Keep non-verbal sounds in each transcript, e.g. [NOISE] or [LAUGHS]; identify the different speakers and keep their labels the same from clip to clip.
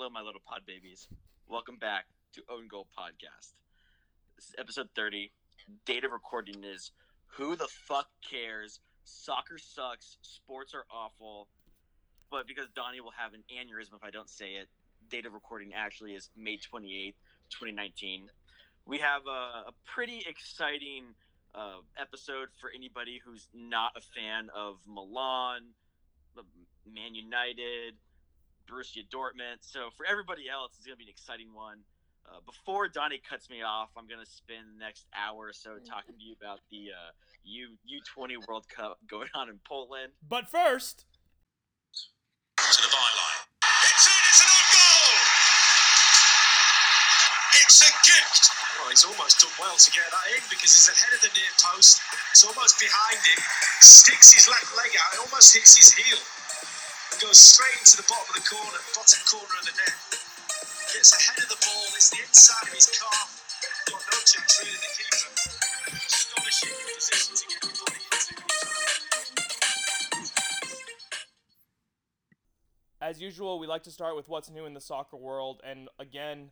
Speaker 1: Hello, my little pod babies. Welcome back to Own Goal Podcast. This is episode 30. Date of recording is Who the fuck cares? Soccer sucks. Sports are awful. But because Donnie will have an aneurysm if I don't say it, date of recording actually is May 28th, 2019. We have a, a pretty exciting uh, episode for anybody who's not a fan of Milan, Man United, Borussia Dortmund. So for everybody else, it's going to be an exciting one. Uh, before Donnie cuts me off, I'm going to spend the next hour or so talking to you about the uh, U U20 World Cup going on in Poland.
Speaker 2: But first,
Speaker 3: to the byline. It's in, it's an own goal! It's a gift! Well, he's almost done well to get that in because he's ahead of the near post. It's almost behind him, sticks his left leg out, it almost hits his heel, and goes straight into the bottom of the corner, bottom corner of the net. Gets ahead of the ball, it's the inside of his calf. Got no chance really, the keeper. Astonishing position to get the ball into.
Speaker 2: as usual, we like to start with what's new in the soccer world. And again,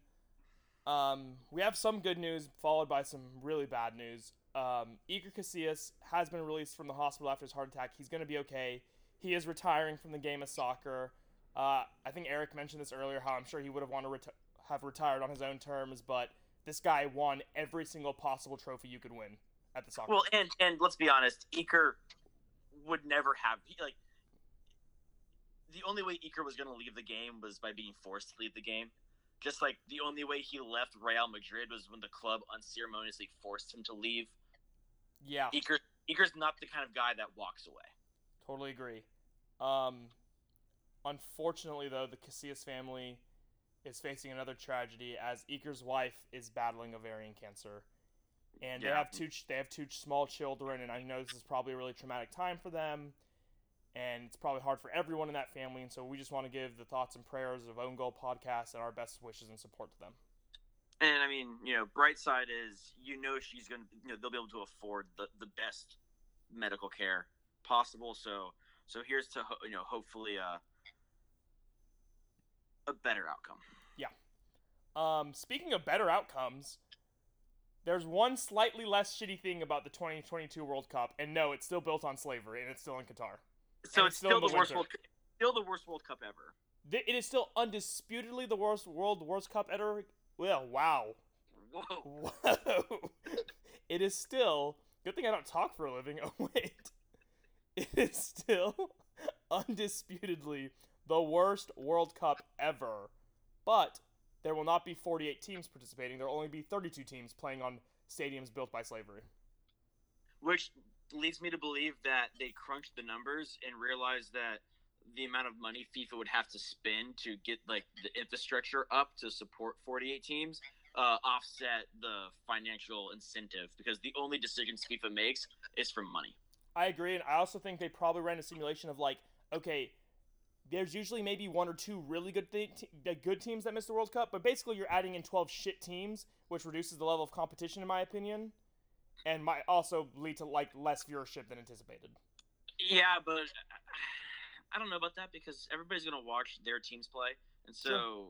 Speaker 2: um, we have some good news followed by some really bad news. Um, Iker Casillas has been released from the hospital after his heart attack. He's going to be okay. He is retiring from the game of soccer. Uh, I think Eric mentioned this earlier, how I'm sure he would have wanted to reti- have retired on his own terms, but this guy won every single possible trophy you could win at the soccer.
Speaker 1: Well, and and let's be honest, Iker would never have like the only way Iker was going to leave the game was by being forced to leave the game. Just like the only way he left Real Madrid was when the club unceremoniously forced him to leave.
Speaker 2: yeah.
Speaker 1: Iker Iker's not the kind of guy that walks away.
Speaker 2: Totally agree. Um, unfortunately, though, the Casillas family is facing another tragedy as Iker's wife is battling ovarian cancer, and they have two they have two small children, and I know this is probably a really traumatic time for them, and it's probably hard for everyone in that family, and so we just want to give the thoughts and prayers of Own Goal Podcast and our best wishes and support to them.
Speaker 1: And I mean, you know, bright side is you know she's going to you know they'll be able to afford the the best medical care possible. So so here's to you know hopefully uh, a better outcome. Yeah.
Speaker 2: Um, speaking of better outcomes, there's one slightly less shitty thing about the 2022 World Cup, and no, it's still built on slavery, and it's still in Qatar.
Speaker 1: So it's
Speaker 2: it's still
Speaker 1: still,
Speaker 2: the
Speaker 1: the worst. World, still the worst World Cup ever.
Speaker 2: It is still undisputedly the worst World World Cup ever. Well, wow.
Speaker 1: Whoa.
Speaker 2: Whoa. [LAUGHS] it is still. Good thing I don't talk for a living. [LAUGHS] Oh, wait. It [LAUGHS] is still [LAUGHS] undisputedly the worst World Cup ever. But there will not be 48 teams participating. There will only be 32 teams playing on stadiums built by slavery.
Speaker 1: Which leads me to believe that they crunched the numbers and realized that the amount of money FIFA would have to spend to get like the infrastructure up to support 48 teams uh, offset the financial incentive because the only decisions FIFA makes is from money.
Speaker 2: I agree, and I also think they probably ran a simulation of like, okay, there's usually maybe one or two really good th- t- good teams that miss the World Cup, but basically you're adding in 12 shit teams, which reduces the level of competition, in my opinion, and might also lead to like less viewership than anticipated.
Speaker 1: Yeah, but I don't know about that because everybody's gonna watch their teams play, and so
Speaker 2: Sure.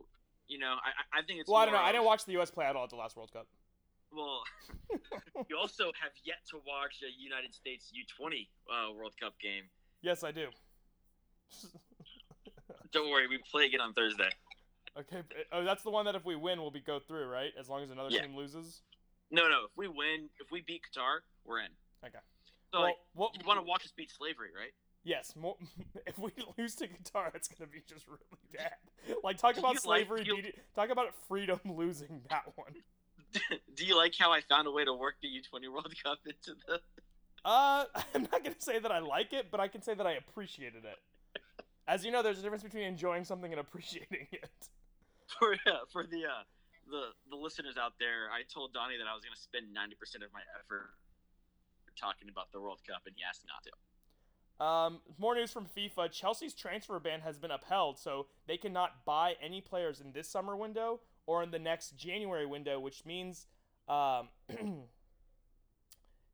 Speaker 1: you know I, I think it's.
Speaker 2: Well, I don't know.
Speaker 1: more
Speaker 2: I didn't watch the U.S. play at all at the last World Cup.
Speaker 1: Well, [LAUGHS] you also have yet to watch a United States U20 uh, World Cup game.
Speaker 2: Yes, I do. [LAUGHS]
Speaker 1: Don't worry, we play again on Thursday.
Speaker 2: Okay. Oh, that's the one that if we win, we'll be go through, right? As long as another
Speaker 1: Yeah.
Speaker 2: team loses.
Speaker 1: No, no. If we win, if we beat Qatar, we're in.
Speaker 2: Okay.
Speaker 1: So
Speaker 2: well,
Speaker 1: like,
Speaker 2: what,
Speaker 1: you want to watch us beat slavery, right?
Speaker 2: Yes, more, [LAUGHS] if we lose to Qatar, it's gonna be just really bad. Like talk about
Speaker 1: you like-
Speaker 2: slavery, beating, talk about freedom losing that one. [LAUGHS]
Speaker 1: Do you like how I found a way to work the U20 World Cup into the?
Speaker 2: Uh, [LAUGHS] I'm not gonna say that I like it, but I can say that I appreciated it. As you know, there's a difference between enjoying something and appreciating [LAUGHS] it.
Speaker 1: For uh, for the uh, the the listeners out there, I told Donnie that I was going to spend ninety percent of my effort talking about the World Cup, and he asked not to.
Speaker 2: Um, more news from FIFA. Chelsea's transfer ban has been upheld, so they cannot buy any players in this summer window or in the next January window, which means um, [CLEARS THROAT]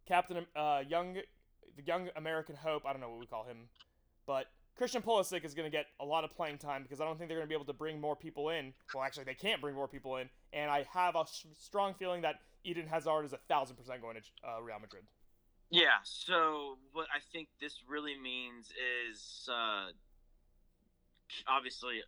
Speaker 2: Captain uh, Young, the young American Hope. I don't know what we call him, but Christian Pulisic is going to get a lot of playing time because I don't think they're going to be able to bring more people in. Well, actually, they can't bring more people in, and I have a sh- strong feeling that Eden Hazard is a thousand percent going to uh, Real Madrid.
Speaker 1: Yeah. So what I think this really means is uh, obviously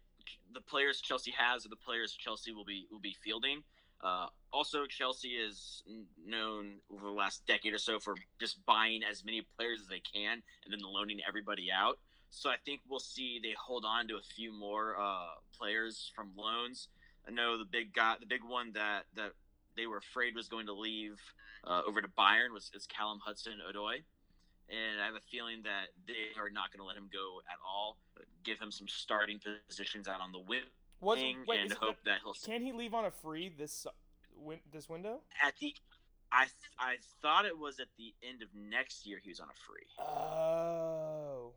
Speaker 1: the players Chelsea has or the players Chelsea will be will be fielding. Uh, also, Chelsea is known over the last decade or so for just buying as many players as they can and then loaning everybody out. So I think we'll see they hold on to a few more uh, players from loans. I know the big guy, the big one that that they were afraid was going to leave uh, over to Bayern was is Callum Hudson Odoi, and I have a feeling that they are not going to let him go at all. Give him some starting positions out on the wing
Speaker 2: Was,
Speaker 1: and
Speaker 2: wait, is-
Speaker 1: hope that he'll
Speaker 2: can he leave on a free this win- this window?
Speaker 1: at the. I th- I thought it was at the end of next year he was on a free.
Speaker 2: Oh,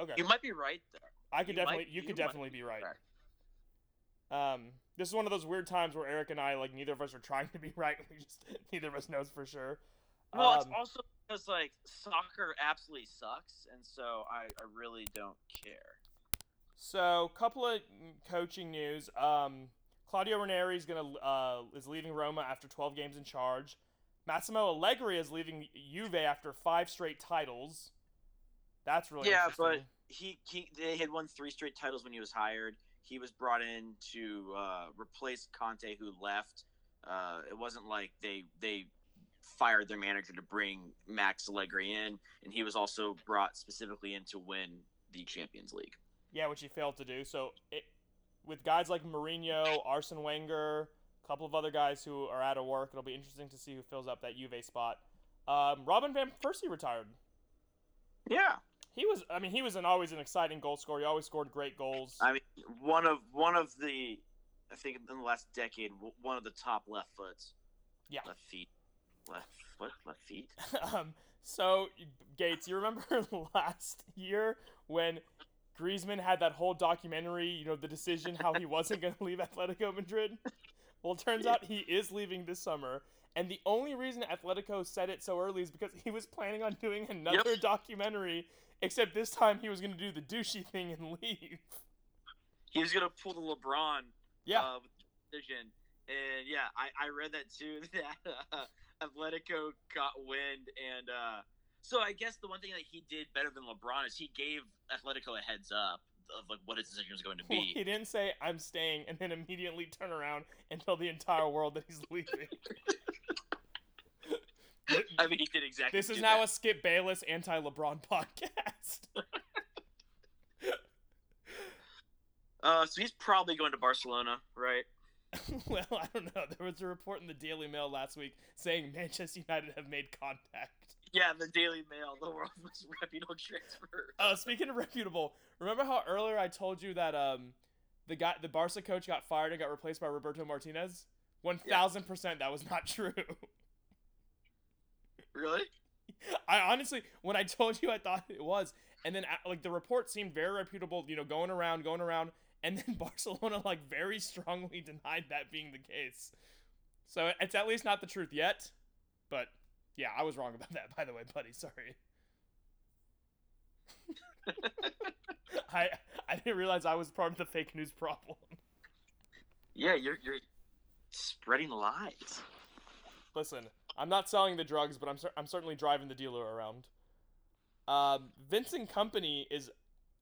Speaker 2: okay.
Speaker 1: You might be right there.
Speaker 2: I could
Speaker 1: you
Speaker 2: definitely, you
Speaker 1: you
Speaker 2: could
Speaker 1: might
Speaker 2: definitely be right.
Speaker 1: correct.
Speaker 2: Um, this is one of those weird times where Eric and I, like, neither of us are trying to be right. We just [LAUGHS] neither of us knows for sure.
Speaker 1: Well,
Speaker 2: Um,
Speaker 1: it's also because like soccer absolutely sucks, and so I, I really don't care.
Speaker 2: So, a couple of coaching news. Um, Claudio Ranieri is gonna uh, is leaving Roma after 12 games in charge. Massimo Allegri is leaving Juve after five straight titles. That's really
Speaker 1: Yeah,
Speaker 2: interesting.
Speaker 1: He he they had won three straight titles when he was hired. He was brought in to uh, replace Conte, who left. Uh, it wasn't like they they fired their manager to bring Max Allegri in, and he was also brought specifically in to win the Champions League.
Speaker 2: Yeah, which he failed to do. So, it, with guys like Mourinho, Arsene Wenger, a couple of other guys who are out of work, it'll be interesting to see who fills up that Juve spot. Um, Robin van Persie retired.
Speaker 1: Yeah,
Speaker 2: He was, I mean, he was an always an exciting goal scorer. He always scored great goals.
Speaker 1: I mean one of one of the I think in the last decade one of the top left foots.
Speaker 2: Yeah.
Speaker 1: left feet, left foot, left feet. [LAUGHS]
Speaker 2: um, so Gates, you remember [LAUGHS] last year when Griezmann had that whole documentary, you know, the decision how he wasn't going to leave Atletico Madrid? Well, it turns out he is leaving this summer. And the only reason Atletico said it so early is because he was planning on doing another
Speaker 1: Yep.
Speaker 2: documentary, except this time he was going to do the douchey thing and [LAUGHS] leave.
Speaker 1: He was gonna pull the LeBron
Speaker 2: Yeah.
Speaker 1: uh, decision. And yeah, I, I read that too. [LAUGHS] That uh, Atletico got wind, and uh, so I guess the one thing that he did better than LeBron is he gave Atletico a heads up of like what his decision was going to be. [LAUGHS]
Speaker 2: he didn't say I'm staying and then immediately turn around and tell the entire world that he's leaving. [LAUGHS]
Speaker 1: I mean, he did exactly.
Speaker 2: This is now
Speaker 1: that.
Speaker 2: a Skip Bayless anti-LeBron podcast.
Speaker 1: Uh, so he's probably going to Barcelona, right? [LAUGHS]
Speaker 2: well, I don't know. There was a report in the Daily Mail last week saying Manchester United have made contact.
Speaker 1: Yeah, the Daily Mail, the world's [LAUGHS] most reputable transfer.
Speaker 2: Uh, speaking of reputable, remember how earlier I told you that um, the guy, the Barca coach, got fired and got replaced by Roberto Martinez? One thousand percent, that was not [LAUGHS] true.
Speaker 1: Really?
Speaker 2: I honestly, when I told you, I thought it was, and then like the report seemed very reputable. You know, going around, going around, and then [LAUGHS] Barcelona like very strongly denied that being the case. So it's at least not the truth yet, but yeah, I was wrong about that. [LAUGHS] By the way, buddy, sorry. [LAUGHS] I I didn't realize I was part of the fake news problem.
Speaker 1: Yeah, you're you're spreading lies.
Speaker 2: Listen, I'm not selling the drugs, but I'm cer- I'm certainly driving the dealer around. Um, Vincent Kompany is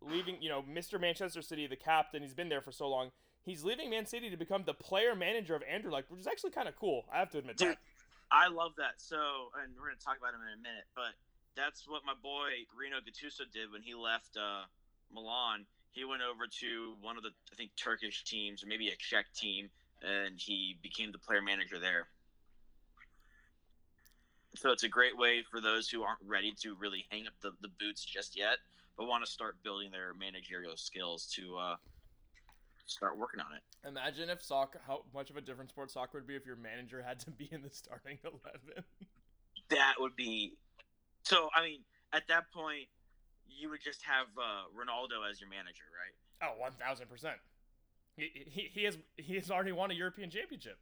Speaker 2: leaving. You know, Mr. Manchester City, the captain. He's been there for so long. He's leaving Man City to become the player manager of Anderlecht, which is actually kind of cool. I have to admit
Speaker 1: Dude,
Speaker 2: that.
Speaker 1: I love that. So, and we're gonna talk about him in a minute, but that's what my boy Rino Gattuso did when he left uh, Milan. He went over to one of the I think Turkish teams or maybe a Czech team, and he became the player manager there. So it's a great way for those who aren't ready to really hang up the, the boots just yet, but want to start building their managerial skills to uh, start working on it.
Speaker 2: Imagine if soccer, how much of a different sport soccer would be if your manager had to be in the starting [LAUGHS] eleven.
Speaker 1: that would be so i mean at that point you would just have uh, ronaldo as your manager right
Speaker 2: Oh, one thousand percent. He he he has he has already won a European championship.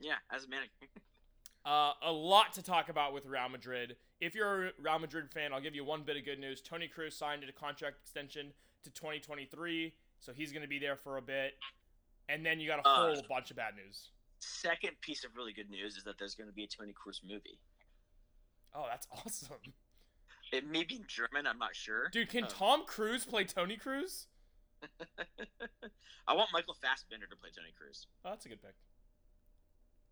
Speaker 1: yeah as a manager
Speaker 2: Uh, a lot to talk about with Real Madrid. If you're a Real Madrid fan, I'll give you one bit of good news. Toni Kroos signed a contract extension to 2023, so he's going to be there for a bit. And then you got a
Speaker 1: Uh,
Speaker 2: whole bunch of bad news.
Speaker 1: Second piece of really good news is that there's going to be a Toni Kroos movie.
Speaker 2: Oh, that's [LAUGHS] awesome.
Speaker 1: It may be in German. I'm not sure.
Speaker 2: Dude, can
Speaker 1: Um,
Speaker 2: Tom Cruise play Toni Kroos? [LAUGHS]
Speaker 1: I want Michael Fassbender to play Toni Kroos.
Speaker 2: Oh, that's a good pick.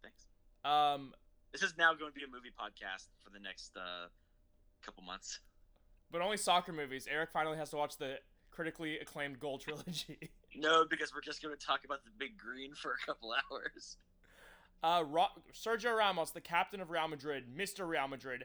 Speaker 1: Thanks.
Speaker 2: Um,
Speaker 1: This is now going to be a movie podcast for the next uh, couple months.
Speaker 2: but only soccer movies. Eric finally has to watch the critically acclaimed Goal trilogy. [LAUGHS]
Speaker 1: No, because we're just going to talk about the big green for a couple hours.
Speaker 2: Uh, Ro- Sergio Ramos, the captain of Real Madrid, Mr. Real Madrid,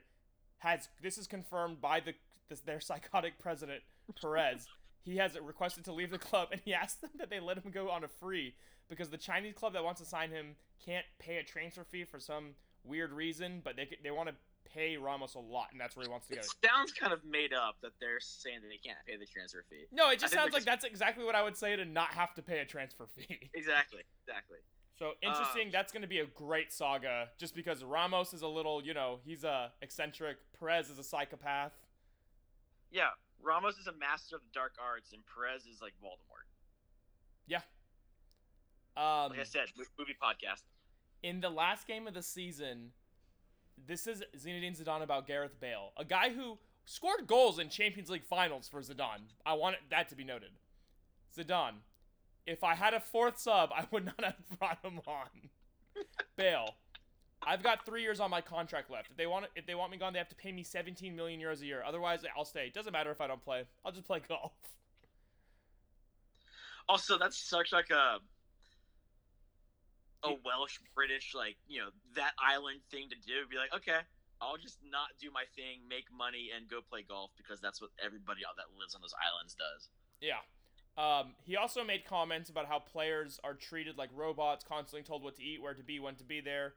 Speaker 2: has this is confirmed by the this, their psychotic president Perez. [LAUGHS] He has requested to leave the club, and he asked them that they let him go on a free because the Chinese club that wants to sign him can't pay a transfer fee for some weird reason, but they they want to pay Ramos a lot, and that's where he wants to go.
Speaker 1: It sounds kind of made up that they're saying that they can't pay the transfer fee.
Speaker 2: No, it just sounds like
Speaker 1: because-
Speaker 2: that's exactly what I would say to not have to pay a transfer fee. [LAUGHS]
Speaker 1: Exactly, exactly.
Speaker 2: So interesting. that's going to be a great saga, just because Ramos is a little, you know, he's a eccentric. Perez is a psychopath.
Speaker 1: Yeah, Ramos is a master of the dark arts, and Perez is like Voldemort. Yeah.
Speaker 2: Um,
Speaker 1: Like I said, movie podcast.
Speaker 2: In the last game of the season, this is Zinedine Zidane about Gareth Bale, a guy who scored goals in Champions League finals for Zidane. I want that to be noted. Zidane, if I had a fourth sub, I would not [LAUGHS] have brought him on. Bale, I've got three years on my contract left. If they want, if they want me gone, they have to pay me 17 million euros a year. Otherwise, I'll stay. It doesn't matter if I don't play. I'll just play golf.
Speaker 1: Also, that's such like a a Welsh British like you know that island thing to do. Be like, okay, I'll just not do my thing, make money, and go play golf because that's what everybody that lives on those islands does.
Speaker 2: Yeah. Um, he also made comments about how players are treated like robots, constantly told what to eat, where to be, when to be there.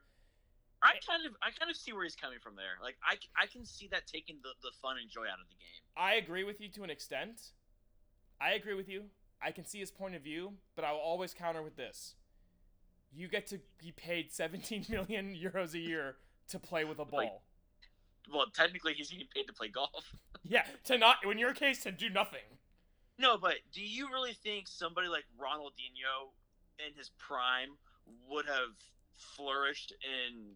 Speaker 1: I kind of I kind of see where he's coming from there. Like I, I can see that taking the, the fun and joy out of the game.
Speaker 2: I agree with you to an extent. I agree with you. I can see his point of view, but I will always counter with this. You get to be paid 17 million euros a year to play with a ball.
Speaker 1: Like- Well, technically, he's getting paid to play golf. [LAUGHS]
Speaker 2: yeah, to not, in your case, to do nothing.
Speaker 1: No, but do you really think somebody like Ronaldinho in his prime would have flourished in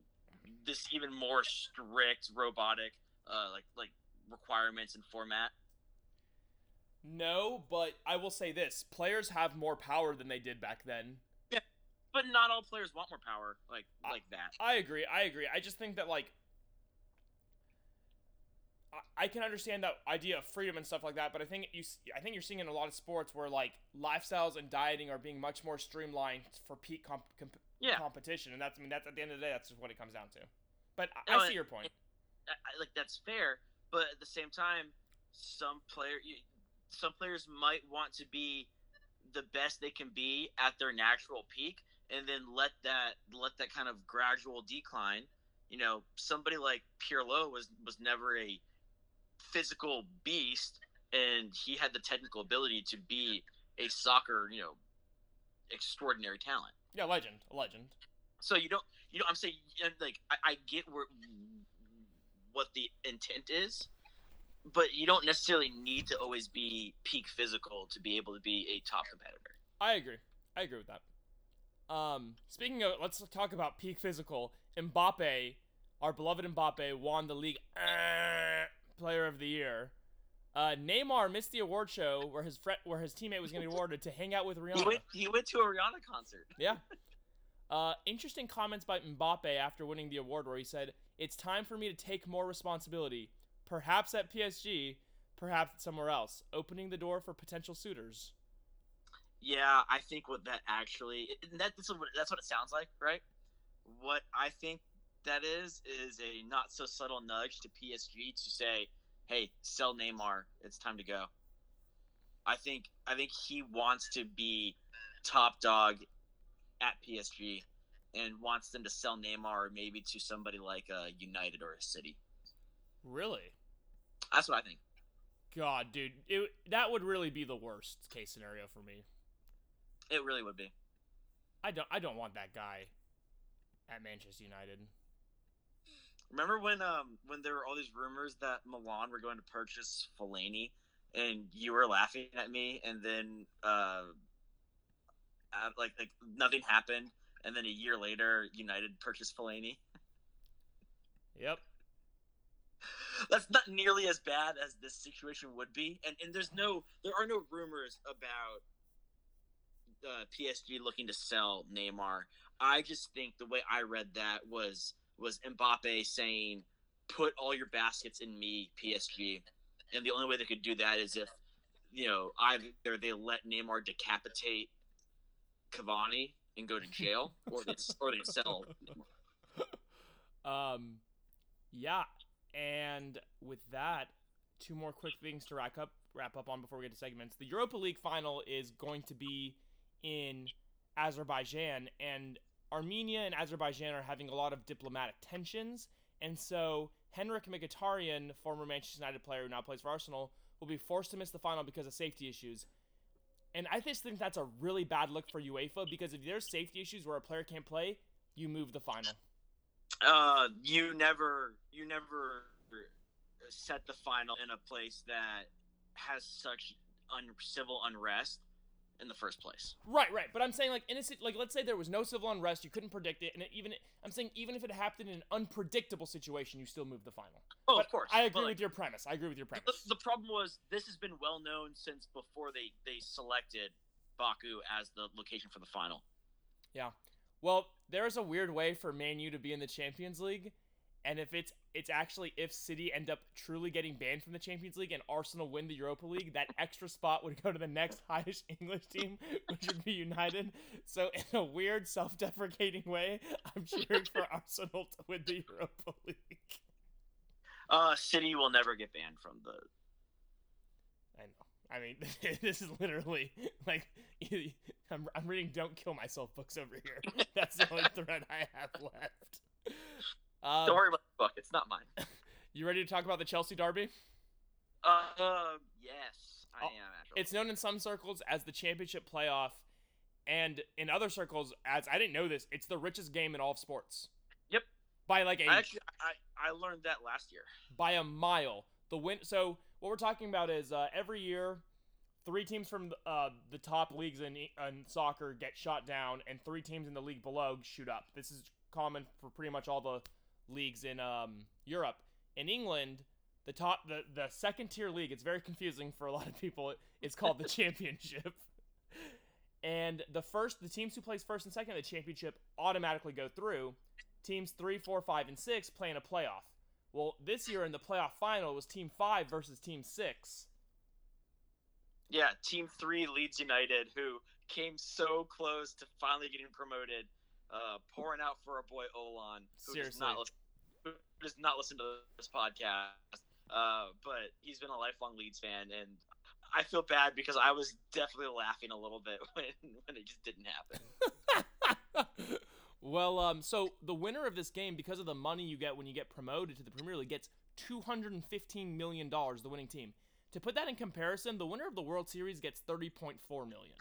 Speaker 1: this even more strict robotic uh, like like requirements and format?
Speaker 2: No, but I will say this players have more power than they did back then.
Speaker 1: But not all players want more power like
Speaker 2: I-
Speaker 1: like that.
Speaker 2: I agree. I agree. I just think that like I- I can understand that idea of freedom and stuff like that, but I think you I think you're seeing in a lot of sports where like lifestyles and dieting are being much more streamlined for peak comp- comp-
Speaker 1: Yeah.
Speaker 2: competition, and that's I mean that's at the end of the day that's just what it comes down to. But I,
Speaker 1: No,
Speaker 2: I see your point.
Speaker 1: Like that's fair, but at the same time, some player, you, some players might want to be the best they can be at their natural peak, and then let that let that kind of gradual decline. You know, somebody like Pirlo was was never a physical beast, and he had the technical ability to be a soccer, you know, extraordinary talent.
Speaker 2: Yeah, legend, a legend.
Speaker 1: So you don't, you know, I'm saying, like, I, I get where what the intent is, but you don't necessarily need to always be peak physical to be able to be a top competitor.
Speaker 2: I agree. I agree with that. Um, speaking of, let's talk about peak physical. Mbappe, our beloved Mbappe, won the league uh, player of the year. Uh, Neymar missed the award show where his friend, where his teammate was going to be awarded to hang out with
Speaker 1: He
Speaker 2: Rihanna.
Speaker 1: went, he went to a Rihanna concert. [LAUGHS]
Speaker 2: Yeah. Uh, interesting comments by Mbappe after winning the award, where he said, "It's time for me to take more responsibility, perhaps at PSG, perhaps somewhere else, opening the door for potential suitors."
Speaker 1: Yeah, I think what that actually that, that's what that's what it sounds like, right? What I think that is is a not so subtle nudge to PSG to say, "Hey, sell Neymar. It's time to go." I think I think he wants to be top dog at PSG and wants them to sell Neymar maybe to somebody like uh, United or a City.
Speaker 2: Really?
Speaker 1: That's what I think.
Speaker 2: God, dude, it, that would really be the worst case scenario for me.
Speaker 1: It really would be.
Speaker 2: I don't, I don't want that guy at Manchester United.
Speaker 1: Remember when um when there were all these rumors that Milan were going to purchase Fellaini and you were laughing at me, and then uh, uh, like like nothing happened, and then a year later, United purchased Fellaini.
Speaker 2: Yep. [LAUGHS]
Speaker 1: That's not nearly as bad as this situation would be, and and there's no there are no rumors about uh, PSG looking to sell Neymar. I just think the way I read that was was Mbappe saying, "Put all your baskets in me, PSG," and the only way they could do that is if you know either they let Neymar decapitate Cavani and go to jail, or they or they sell. [LAUGHS]
Speaker 2: Um, yeah, and with that, two more quick things to wrap up wrap up on before we get to segments. The Europa League final is going to be in Azerbaijan, and Armenia and Azerbaijan are having a lot of diplomatic tensions, and so Henrik Mkhitaryan, former Manchester United player who now plays for Arsenal, will be forced to miss the final because of safety issues. And I just think that's a really bad look for UEFA because if there's safety issues where a player can't play, you move the final.
Speaker 1: Uh, you never you never set the final in a place that has such un- civil unrest in the first place.
Speaker 2: Right, right. But I'm saying like innocent like let's say there was no civil unrest, you couldn't predict it, and it, even I'm saying even if it happened in an unpredictable situation, you still move the final.
Speaker 1: Oh,
Speaker 2: But
Speaker 1: of course.
Speaker 2: I agree
Speaker 1: like,
Speaker 2: with your premise. I agree with your
Speaker 1: the,
Speaker 2: premise.
Speaker 1: the problem was this has been well known since before they they selected Baku as the location for the final. Yeah.
Speaker 2: Well, there's a weird way for Man U to be in the Champions League, and if it's it's actually if City end up truly getting banned from the Champions League and Arsenal win the Europa League, that [LAUGHS] extra spot would go to the next highest [LAUGHS] English team, which would be United. So in a weird self-deprecating way, I'm cheering for [LAUGHS] Arsenal to win the Europa League.
Speaker 1: Uh, City will never get banned from the.
Speaker 2: I know. I mean, this is literally like I'm, I'm reading "Don't Kill Myself" books over here. That's the only thread I have left. Um,
Speaker 1: Don't worry about it's not mine. [LAUGHS]
Speaker 2: You ready to talk about the Chelsea derby?
Speaker 1: Uh, yes, I
Speaker 2: Oh,
Speaker 1: am actually.
Speaker 2: It's known in some circles as the championship playoff, and in other circles as I didn't know this, it's the richest game in all of sports.
Speaker 1: Yep.
Speaker 2: By like a
Speaker 1: I actually I I learned that last year.
Speaker 2: by a mile. The win. So what we're talking about is uh, every year, three teams from uh, the top leagues in, in soccer get shot down, and three teams in the league below shoot up. This is common for pretty much all the leagues in um, Europe. In England, the top the, the second tier league. It's very confusing for a lot of people. It's called the [LAUGHS] Championship. And the first, the teams who place first and second in the championship automatically go through. Teams three, four, five, and six play in a playoff. Well, this year in the playoff final it was Team Five versus Team Six.
Speaker 1: Yeah, Team Three Leeds United, who came so close to finally getting promoted, uh, pouring out for our boy Olan, who does not listen, who does not listen to this podcast. Uh, but he's been a lifelong Leeds fan, and I feel bad because I was definitely laughing a little bit [LAUGHS] when when it just didn't happen. [LAUGHS]
Speaker 2: well, um, so the winner of this game, because of the money you get when you get promoted to the Premier League, gets two hundred and fifteen million dollars. The winning team. To put that in comparison, the winner of the World Series gets thirty point four million.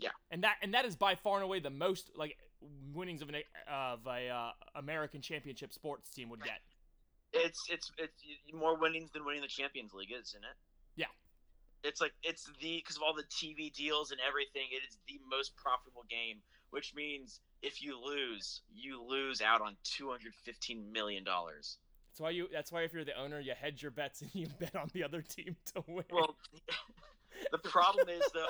Speaker 1: Yeah.
Speaker 2: and that and that is by far and away the most like winnings of an of a uh, American championship sports team would get.
Speaker 1: It's it's it's more winnings than winning the Champions League, isn't it?
Speaker 2: Yeah.
Speaker 1: It's like it's the because of all the TV deals and everything. It is the most profitable game, which means if you lose, you lose out on two hundred fifteen million dollars.
Speaker 2: That's why you. That's why if you're the owner, you hedge your bets and you bet on the other team to win.
Speaker 1: Well, [LAUGHS] the problem is though,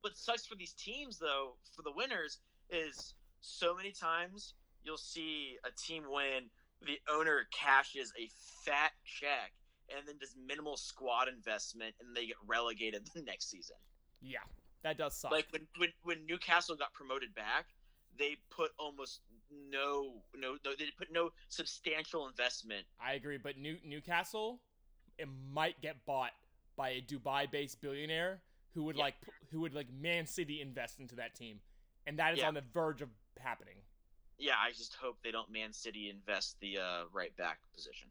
Speaker 1: what sucks for these teams though, for the winners, is so many times you'll see a team win, the owner cashes a fat check and then does minimal squad investment, and they get relegated [LAUGHS] the next season.
Speaker 2: yeah, that does suck.
Speaker 1: Like when, when when Newcastle got promoted back, they put almost no no no they put no substantial investment.
Speaker 2: I agree, but New Newcastle, it might get bought by a Dubai-based billionaire who would
Speaker 1: Yeah.
Speaker 2: like who would like Man City invest into that team, and that is
Speaker 1: Yeah.
Speaker 2: on the verge of happening.
Speaker 1: Yeah, I just hope they don't Man City invest the uh, right back position.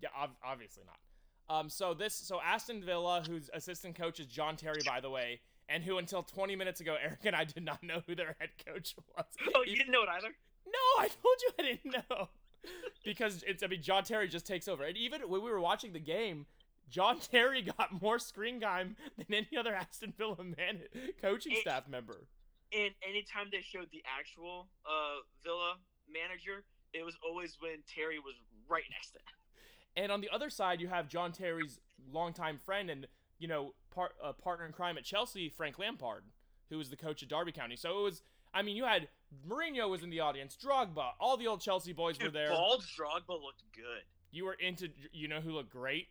Speaker 2: Yeah, ob- obviously not. Um, so this, so Aston Villa, whose assistant coach is John Terry, by the way, and who until 20 minutes ago, Eric and I did not know who their head coach was. [LAUGHS]
Speaker 1: Oh, you didn't know it either.
Speaker 2: No, I told you I didn't know. because it's, I mean, John Terry just takes over. And even when we were watching the game, John Terry got more screen time than any other Aston Villa man coaching
Speaker 1: It-
Speaker 2: staff member.
Speaker 1: And anytime they showed the actual uh, Villa manager, it was always when Terry was right next to him.
Speaker 2: And on the other side, you have John Terry's longtime friend and you know par- uh, partner in crime at Chelsea, Frank Lampard, who was the coach of Derby County. So it was. I mean, you had Mourinho was in the audience, Drogba, all the old Chelsea boys were
Speaker 1: Dude,
Speaker 2: there.
Speaker 1: Bald Drogba looked good.
Speaker 2: You were into, you know, who looked great.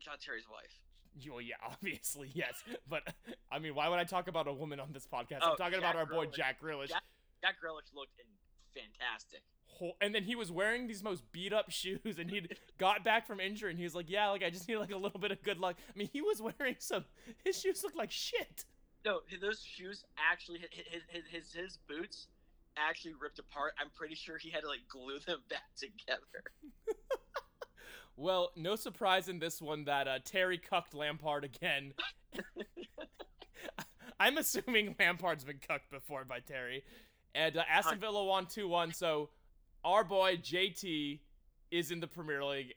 Speaker 1: John Terry's wife. [LAUGHS]
Speaker 2: Well, yeah, obviously, yes. But I mean, why would I talk about a woman on this podcast?
Speaker 1: Oh,
Speaker 2: I'm talking about
Speaker 1: Jack
Speaker 2: our boy
Speaker 1: Grealish.
Speaker 2: Jack Grealish.
Speaker 1: Jack- Jack Grealish looked fantastic.
Speaker 2: And then he was wearing these most beat up shoes, and he got back from injury, and he was like, "Yeah, like I just need like a little bit of good luck." I mean, he was wearing some. His shoes looked like shit.
Speaker 1: No, those shoes actually, his, his, his, his boots actually ripped apart. I'm pretty sure he had to like glue them [LAUGHS] back together. [LAUGHS]
Speaker 2: Well, no surprise in this one that uh, Terry cucked Lampard again. [LAUGHS] I'm assuming Lampard's been cucked before by Terry. And uh, Aston Villa won 2 1, so our boy JT is in the Premier League,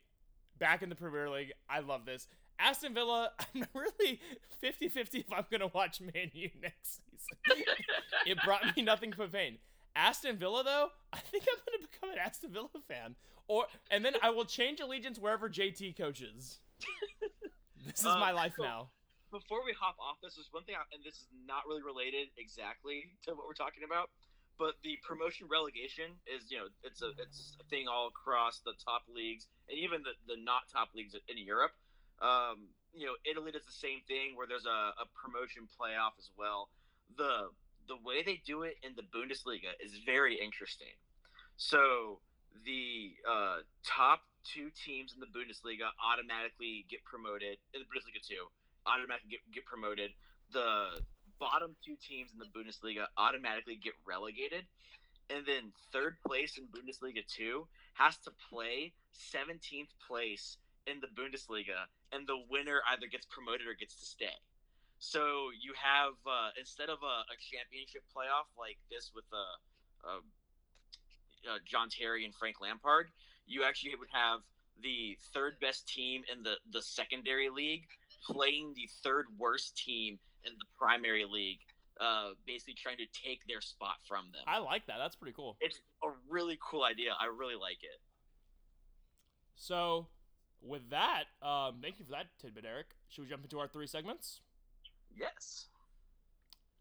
Speaker 2: back in the Premier League. I love this. Aston Villa, [LAUGHS] I'm really 50 50 if I'm going to watch Man U next season. [LAUGHS] it brought me nothing but pain. Aston Villa, though, I think I'm going to become an Aston Villa fan. Or and then I will change allegiance wherever JT coaches. [LAUGHS] this is
Speaker 1: Um,
Speaker 2: my life
Speaker 1: so-
Speaker 2: now.
Speaker 1: Before we hop off, this is one thing, I, and this is not really related exactly to what we're talking about. But the promotion relegation is, you know, it's a it's a thing all across the top leagues and even the, the not top leagues in Europe. Um, you know, Italy does the same thing where there's a, a promotion playoff as well. The the way they do it in the Bundesliga is very interesting. So the uh, top two teams in the Bundesliga automatically get promoted in the Bundesliga two automatically get, get promoted. The bottom two teams in the Bundesliga automatically get relegated. And then third place in Bundesliga 2 has to play 17th place in the Bundesliga, and the winner either gets promoted or gets to stay. So you have, uh, instead of a, a championship playoff like this with a, uh, uh, John Terry and Frank Lampard, you actually would have the third best team in the, the secondary league playing the third worst team in the primary league, uh, basically trying to take their spot from them.
Speaker 2: I like that. That's pretty cool.
Speaker 1: It's a really cool idea. I really like it.
Speaker 2: So, with that, um, thank you for that tidbit, Eric. Should we jump into our three segments?
Speaker 1: Yes.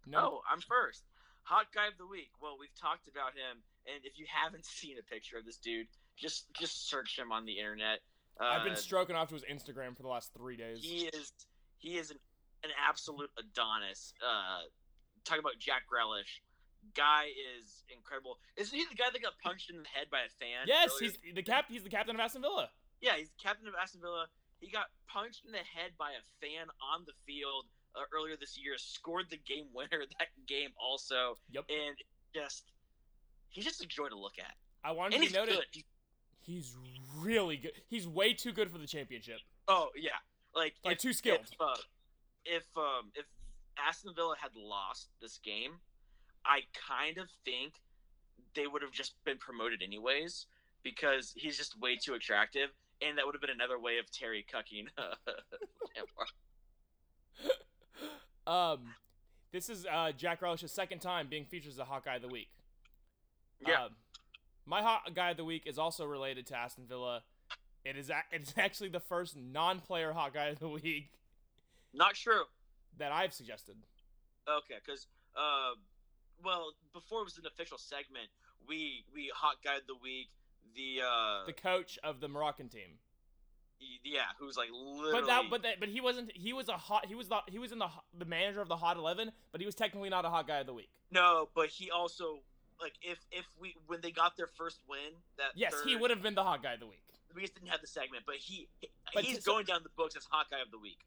Speaker 2: No.
Speaker 1: Oh, I'm first. Hot guy of the week. Well, we've talked about him, and if you haven't [LAUGHS] seen a picture of this dude, just just search him on the internet. Uh,
Speaker 2: I've been stroking off to his Instagram for the last three days.
Speaker 1: he is he is an, an absolute Adonis. Uh, talking about Jack Grealish, guy is incredible. Isn't he the guy that got punched in the head by a fan?
Speaker 2: yes,
Speaker 1: earlier?
Speaker 2: he's the cap. He's the captain of Aston Villa.
Speaker 1: yeah, he's captain of Aston Villa. He got punched in the head by a fan on the field uh, earlier this year. Scored the game [LAUGHS] winner that game also,
Speaker 2: Yep.
Speaker 1: and just he's just a joy to look at.
Speaker 2: I wanted
Speaker 1: And
Speaker 2: to noted.
Speaker 1: good. He's-
Speaker 2: He's really good. He's way too good for the championship.
Speaker 1: oh yeah, like
Speaker 2: Like
Speaker 1: if-
Speaker 2: too skilled.
Speaker 1: If, uh, if um if Aston Villa had lost this game, I kind of think they would have just been promoted anyways because he's just way too attractive, and that would have been another way of Terry cucking [LAUGHS] uh, Lampard. [LAUGHS] [GASPS]
Speaker 2: Um, this is uh, Jack Grealish's second time being featured as a hot guy of the week.
Speaker 1: Yeah.
Speaker 2: Um, my hot guy of the week is also related to Aston Villa. It is a- [LAUGHS] it's actually the first non-player hot guy of the week
Speaker 1: Not true.
Speaker 2: that I've suggested.
Speaker 1: Okay, because uh, well, before it was an official segment, we we hot guy of the week. The uh,
Speaker 2: The coach of the Moroccan team.
Speaker 1: Yeah, who's like literally.
Speaker 2: But that, but that, but he wasn't. He was a hot. He was the. He was in the the manager of the Hot Eleven, but he was technically not a hot guy of the week.
Speaker 1: no, but he also like if if we when they got their first win that
Speaker 2: Yes, he would have been the hot guy of the week.
Speaker 1: we just didn't have the segment, but he
Speaker 2: But
Speaker 1: he's
Speaker 2: so-
Speaker 1: going down the books as hot guy of the week.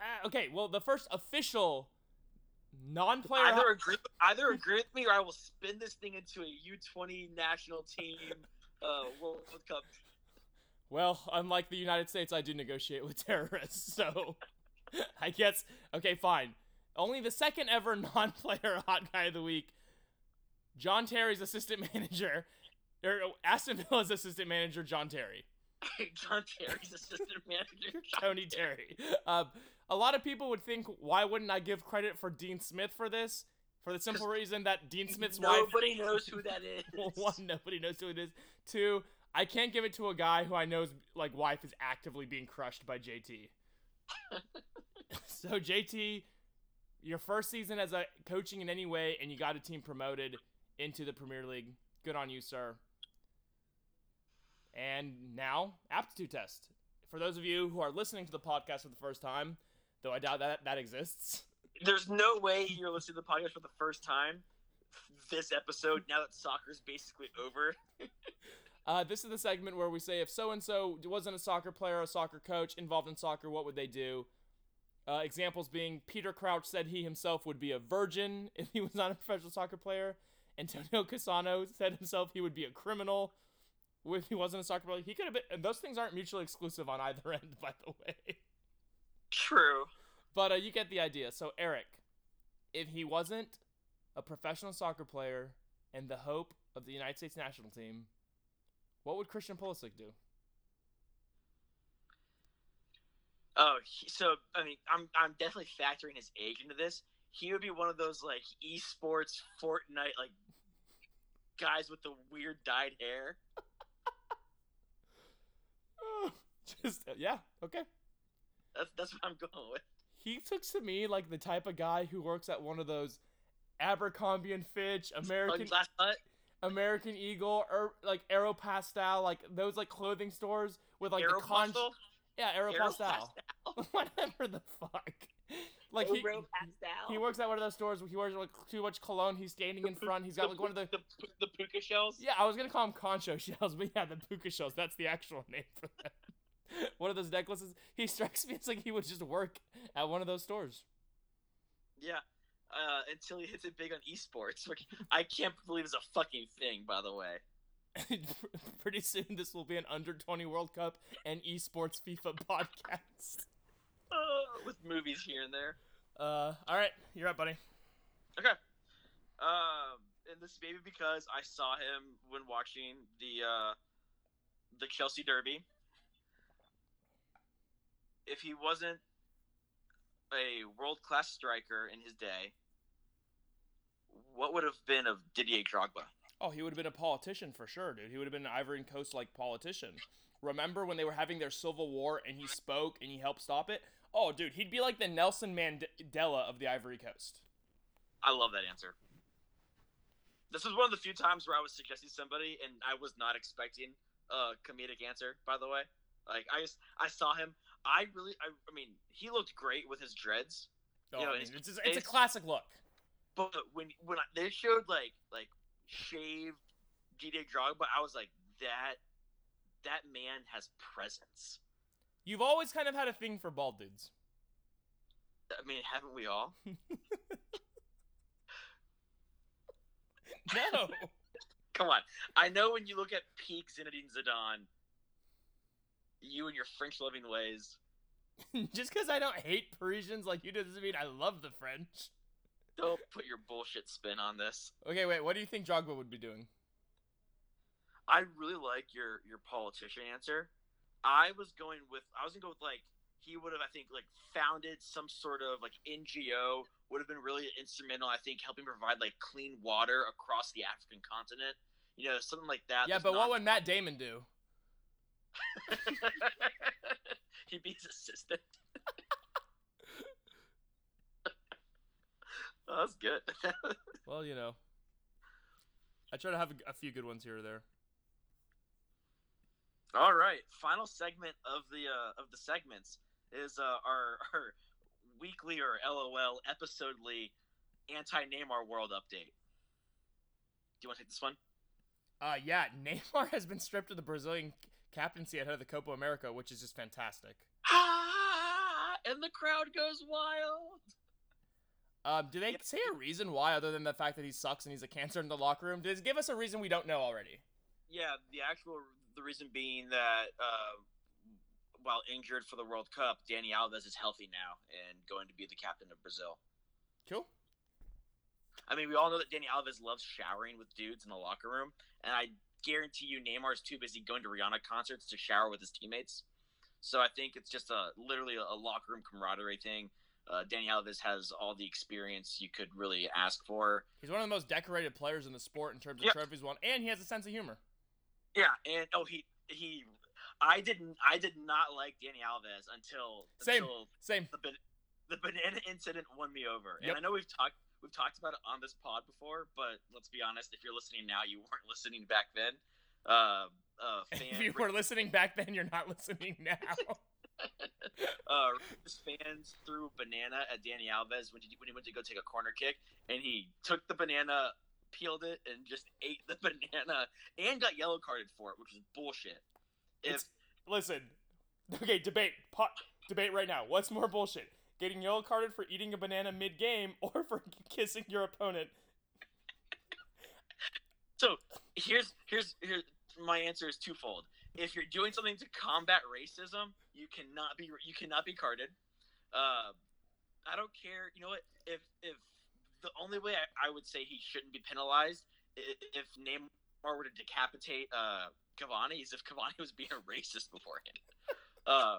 Speaker 2: Uh, okay, well, the first official non-player.
Speaker 1: Either
Speaker 2: hot-
Speaker 1: agree, either agree with me, or I will spin this thing into a U twenty national team uh, World Cup.
Speaker 2: Well, unlike the United States, I do negotiate with [LAUGHS] terrorists, so [LAUGHS] I guess okay, fine. Only the second ever [LAUGHS] non-player hot guy of the week. John Terry's assistant manager, or Aston Villa's assistant manager, John Terry.
Speaker 1: John Terry's assistant manager.
Speaker 2: Tony Terry. Um, a lot of people would think, why wouldn't I give credit for Dean Smith for this? For the simple reason that Dean Smith's wife.
Speaker 1: Nobody knows who that is.
Speaker 2: Well, one, nobody knows who it is. Two, I can't give it to a guy who I know's like wife is actively being crushed by JT. [LAUGHS] so JT, your first season as a coaching in any way, and you got a team promoted into the Premier League. Good on you, sir. And now, aptitude test. For those of you who are listening to the podcast for the first time, though I doubt that that exists.
Speaker 1: There's no way you're listening to the podcast for the first time. This episode, now that soccer's basically over, [LAUGHS]
Speaker 2: Uh, this is the segment where we say if so and so wasn't a soccer player, a soccer coach involved in soccer, what would they do? Uh, examples being Peter Crouch said he himself would be a virgin [LAUGHS] if he was not a professional soccer player. Antonio [LAUGHS] Cassano said himself he would be a criminal if he wasn't a soccer player. He could have been, and those things aren't mutually exclusive on either [LAUGHS] end, by the way.
Speaker 1: true.
Speaker 2: But uh, you get the idea. So, Eric, if he wasn't a professional soccer player and the hope of the United States national team, what would Christian Pulisic do?
Speaker 1: Oh, he, so I mean, I'm I'm definitely factoring his age into this. He would be one of those like esports Fortnite like guys with the weird dyed hair. [LAUGHS]
Speaker 2: Just uh, yeah, okay.
Speaker 1: That's that's what I'm going with.
Speaker 2: He looks to me like the type of guy who works at one of those Abercrombie and Fitch, American
Speaker 1: Sunglass Hut.
Speaker 2: American Eagle, or like Aeropostale, like those like clothing stores with like the con. Yeah, Aeropostale.
Speaker 1: Aeropostale. [LAUGHS]
Speaker 2: Whatever the fuck. Like he, he works at one of those stores where he wears like too much cologne. He's standing in front. He's got like one of the
Speaker 1: the, the puka shells.
Speaker 2: Yeah, I was gonna call them concho shells, but yeah, the puka shells. That's the actual name for them. [LAUGHS] one of those necklaces. He strikes me as like he would just work at one of those stores.
Speaker 1: Yeah. Uh, until he hits it big on esports, which I can't believe is a fucking thing, by the way. [LAUGHS]
Speaker 2: Pretty soon, this will be an under twenty World Cup and esports FIFA [LAUGHS] podcast.
Speaker 1: Uh, with movies here and there.
Speaker 2: Uh, all right, you're up, buddy.
Speaker 1: Okay. Um, and this maybe because I saw him when watching the uh, the Chelsea Derby. If he wasn't a world class striker in his day, what would have been of Didier Drogba?
Speaker 2: Oh, he would have been a politician for sure, dude. He would have been an Ivory Coast like politician. Remember when they were having their civil war and he spoke and he helped stop it? Oh, dude, he'd be like the Nelson Mandela of the Ivory Coast.
Speaker 1: I love that answer. This was one of the few times where I was suggesting somebody and I was not expecting a comedic answer. By the way, like I just I saw him. I really I, I mean he looked great with his dreads.
Speaker 2: Oh,
Speaker 1: You know,
Speaker 2: I mean,
Speaker 1: it's-
Speaker 2: it's, it's a classic look.
Speaker 1: But when when I, they showed like like shaved Didier Drogba, I was like that that man has presence.
Speaker 2: You've always kind of had a thing for bald dudes.
Speaker 1: I mean, haven't we all? [LAUGHS]
Speaker 2: No. [LAUGHS]
Speaker 1: Come on. I know when you look at peak Zinedine Zidane, you and your French loving ways. [LAUGHS]
Speaker 2: just because I don't hate Parisians like you do doesn't mean I love the French.
Speaker 1: Don't put your bullshit spin on this.
Speaker 2: Okay, wait. What do you think Drogba would be doing?
Speaker 1: I really like your your politician answer. I was going with I was gonna go with like he would have I think like founded some sort of like NGO would have been really instrumental I think helping provide like clean water across the African continent. You know something like that.
Speaker 2: yeah,
Speaker 1: that's
Speaker 2: but what would Matt Damon do? [LAUGHS]
Speaker 1: He'd be his assistant. [LAUGHS] oh, that's good. [LAUGHS]
Speaker 2: Well, you know, I try to have a, a few good ones here or there.
Speaker 1: All right, final segment of the uh, of the segments is uh, our our weekly or LOL episodely anti Neymar world update. Do you want to take this one?
Speaker 2: Uh, yeah, Neymar has been stripped of the Brazilian captaincy ahead of the Copa America, which is just fantastic.
Speaker 1: Ah, and the crowd goes wild.
Speaker 2: Um, do they
Speaker 1: Yep.
Speaker 2: say a reason why, other than the fact that he sucks and he's a cancer in the locker room? Does give us a reason we don't know already?
Speaker 1: Yeah, the actual the reason being that uh, while injured for the World Cup, Dani Alves is healthy now and going to be the captain of Brazil.
Speaker 2: Cool.
Speaker 1: I mean, we all know that Dani Alves loves showering with dudes in the locker room, and I guarantee you Neymar's too busy going to Rihanna concerts to shower with his teammates. So I think it's just a literally a, locker room camaraderie thing. Uh, Dani Alves has all the experience you could really ask for.
Speaker 2: He's one of the most decorated players in the sport in terms of
Speaker 1: Yep.
Speaker 2: trophies won, and he has a sense of humor.
Speaker 1: Yeah, and oh he he, I didn't I did not like Dani Alves until
Speaker 2: Same.
Speaker 1: until
Speaker 2: Same.
Speaker 1: the the banana incident won me over.
Speaker 2: Yep.
Speaker 1: And I know we've talked we've talked about it on this pod before, but let's be honest, if you're listening now, you weren't [LAUGHS] listening back then. Uh, uh, [LAUGHS]
Speaker 2: If you were listening back then, you're not listening [LAUGHS] now.
Speaker 1: uh, fans threw banana at Dani Alves when he, when he went to go take a corner kick, and he took the banana, peeled it, and just ate the banana, and got yellow carded for it, which is bullshit. If
Speaker 2: It's- Listen, okay, debate, pot, debate right now. What's more bullshit? Getting yellow carded for eating a banana mid game [LAUGHS] or for [LAUGHS] kissing your opponent?
Speaker 1: so, here's here's here's my answer is twofold. If you're doing something to combat racism, you cannot be you cannot be carded. Uh, I don't care. You know what? If if the only way I, I would say he shouldn't be penalized if Neymar were to decapitate uh, Cavani is if Cavani [LAUGHS] was being a racist beforehand. uh,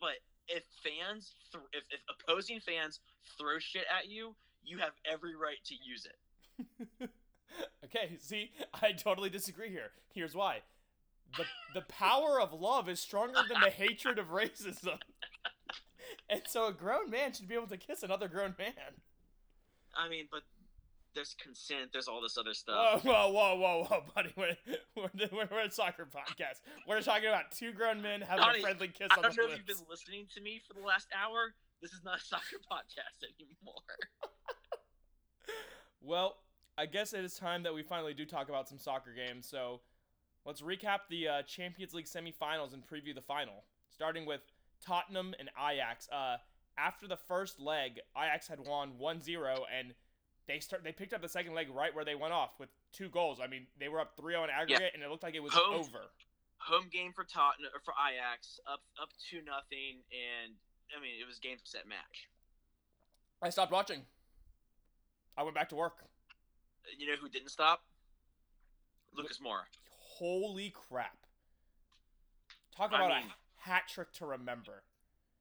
Speaker 1: but if fans, th- if, if opposing fans throw shit at you, you have every right to use it. [LAUGHS]
Speaker 2: Okay, see, I totally disagree here. Here's why. The the power of love is stronger than the hatred of racism. [LAUGHS] And so a grown man should be able to kiss another grown man.
Speaker 1: I mean, but there's consent. There's all this other
Speaker 2: Whoa,
Speaker 1: stuff.
Speaker 2: whoa, whoa, whoa, whoa, [LAUGHS] buddy. We're, [LAUGHS] we're, we're, a soccer podcast. We're talking about two grown men having
Speaker 1: Donnie,
Speaker 2: a friendly kiss
Speaker 1: I
Speaker 2: on
Speaker 1: don't
Speaker 2: the
Speaker 1: know if you've been listening to me for the last hour. This is not a [LAUGHS] soccer podcast anymore.
Speaker 2: Well, I guess it is time that we finally do talk about some soccer games. So let's recap the uh, Champions League semifinals and preview the final, starting with Tottenham and Ajax. Uh, after the first leg, Ajax had won 1-0, and they start they picked up the second leg right where they went off with two goals. I mean, they were up 3-0 in aggregate, and it looked like it was
Speaker 1: Home.
Speaker 2: over.
Speaker 1: Home game for Tottenham or for Ajax, up up two nothing, and I mean it was game set match.
Speaker 2: I stopped watching. I went back to work.
Speaker 1: Uh, you know who didn't stop? Lucas Moura.
Speaker 2: Holy crap! Talk
Speaker 1: I
Speaker 2: about
Speaker 1: mean-
Speaker 2: a hat trick to remember.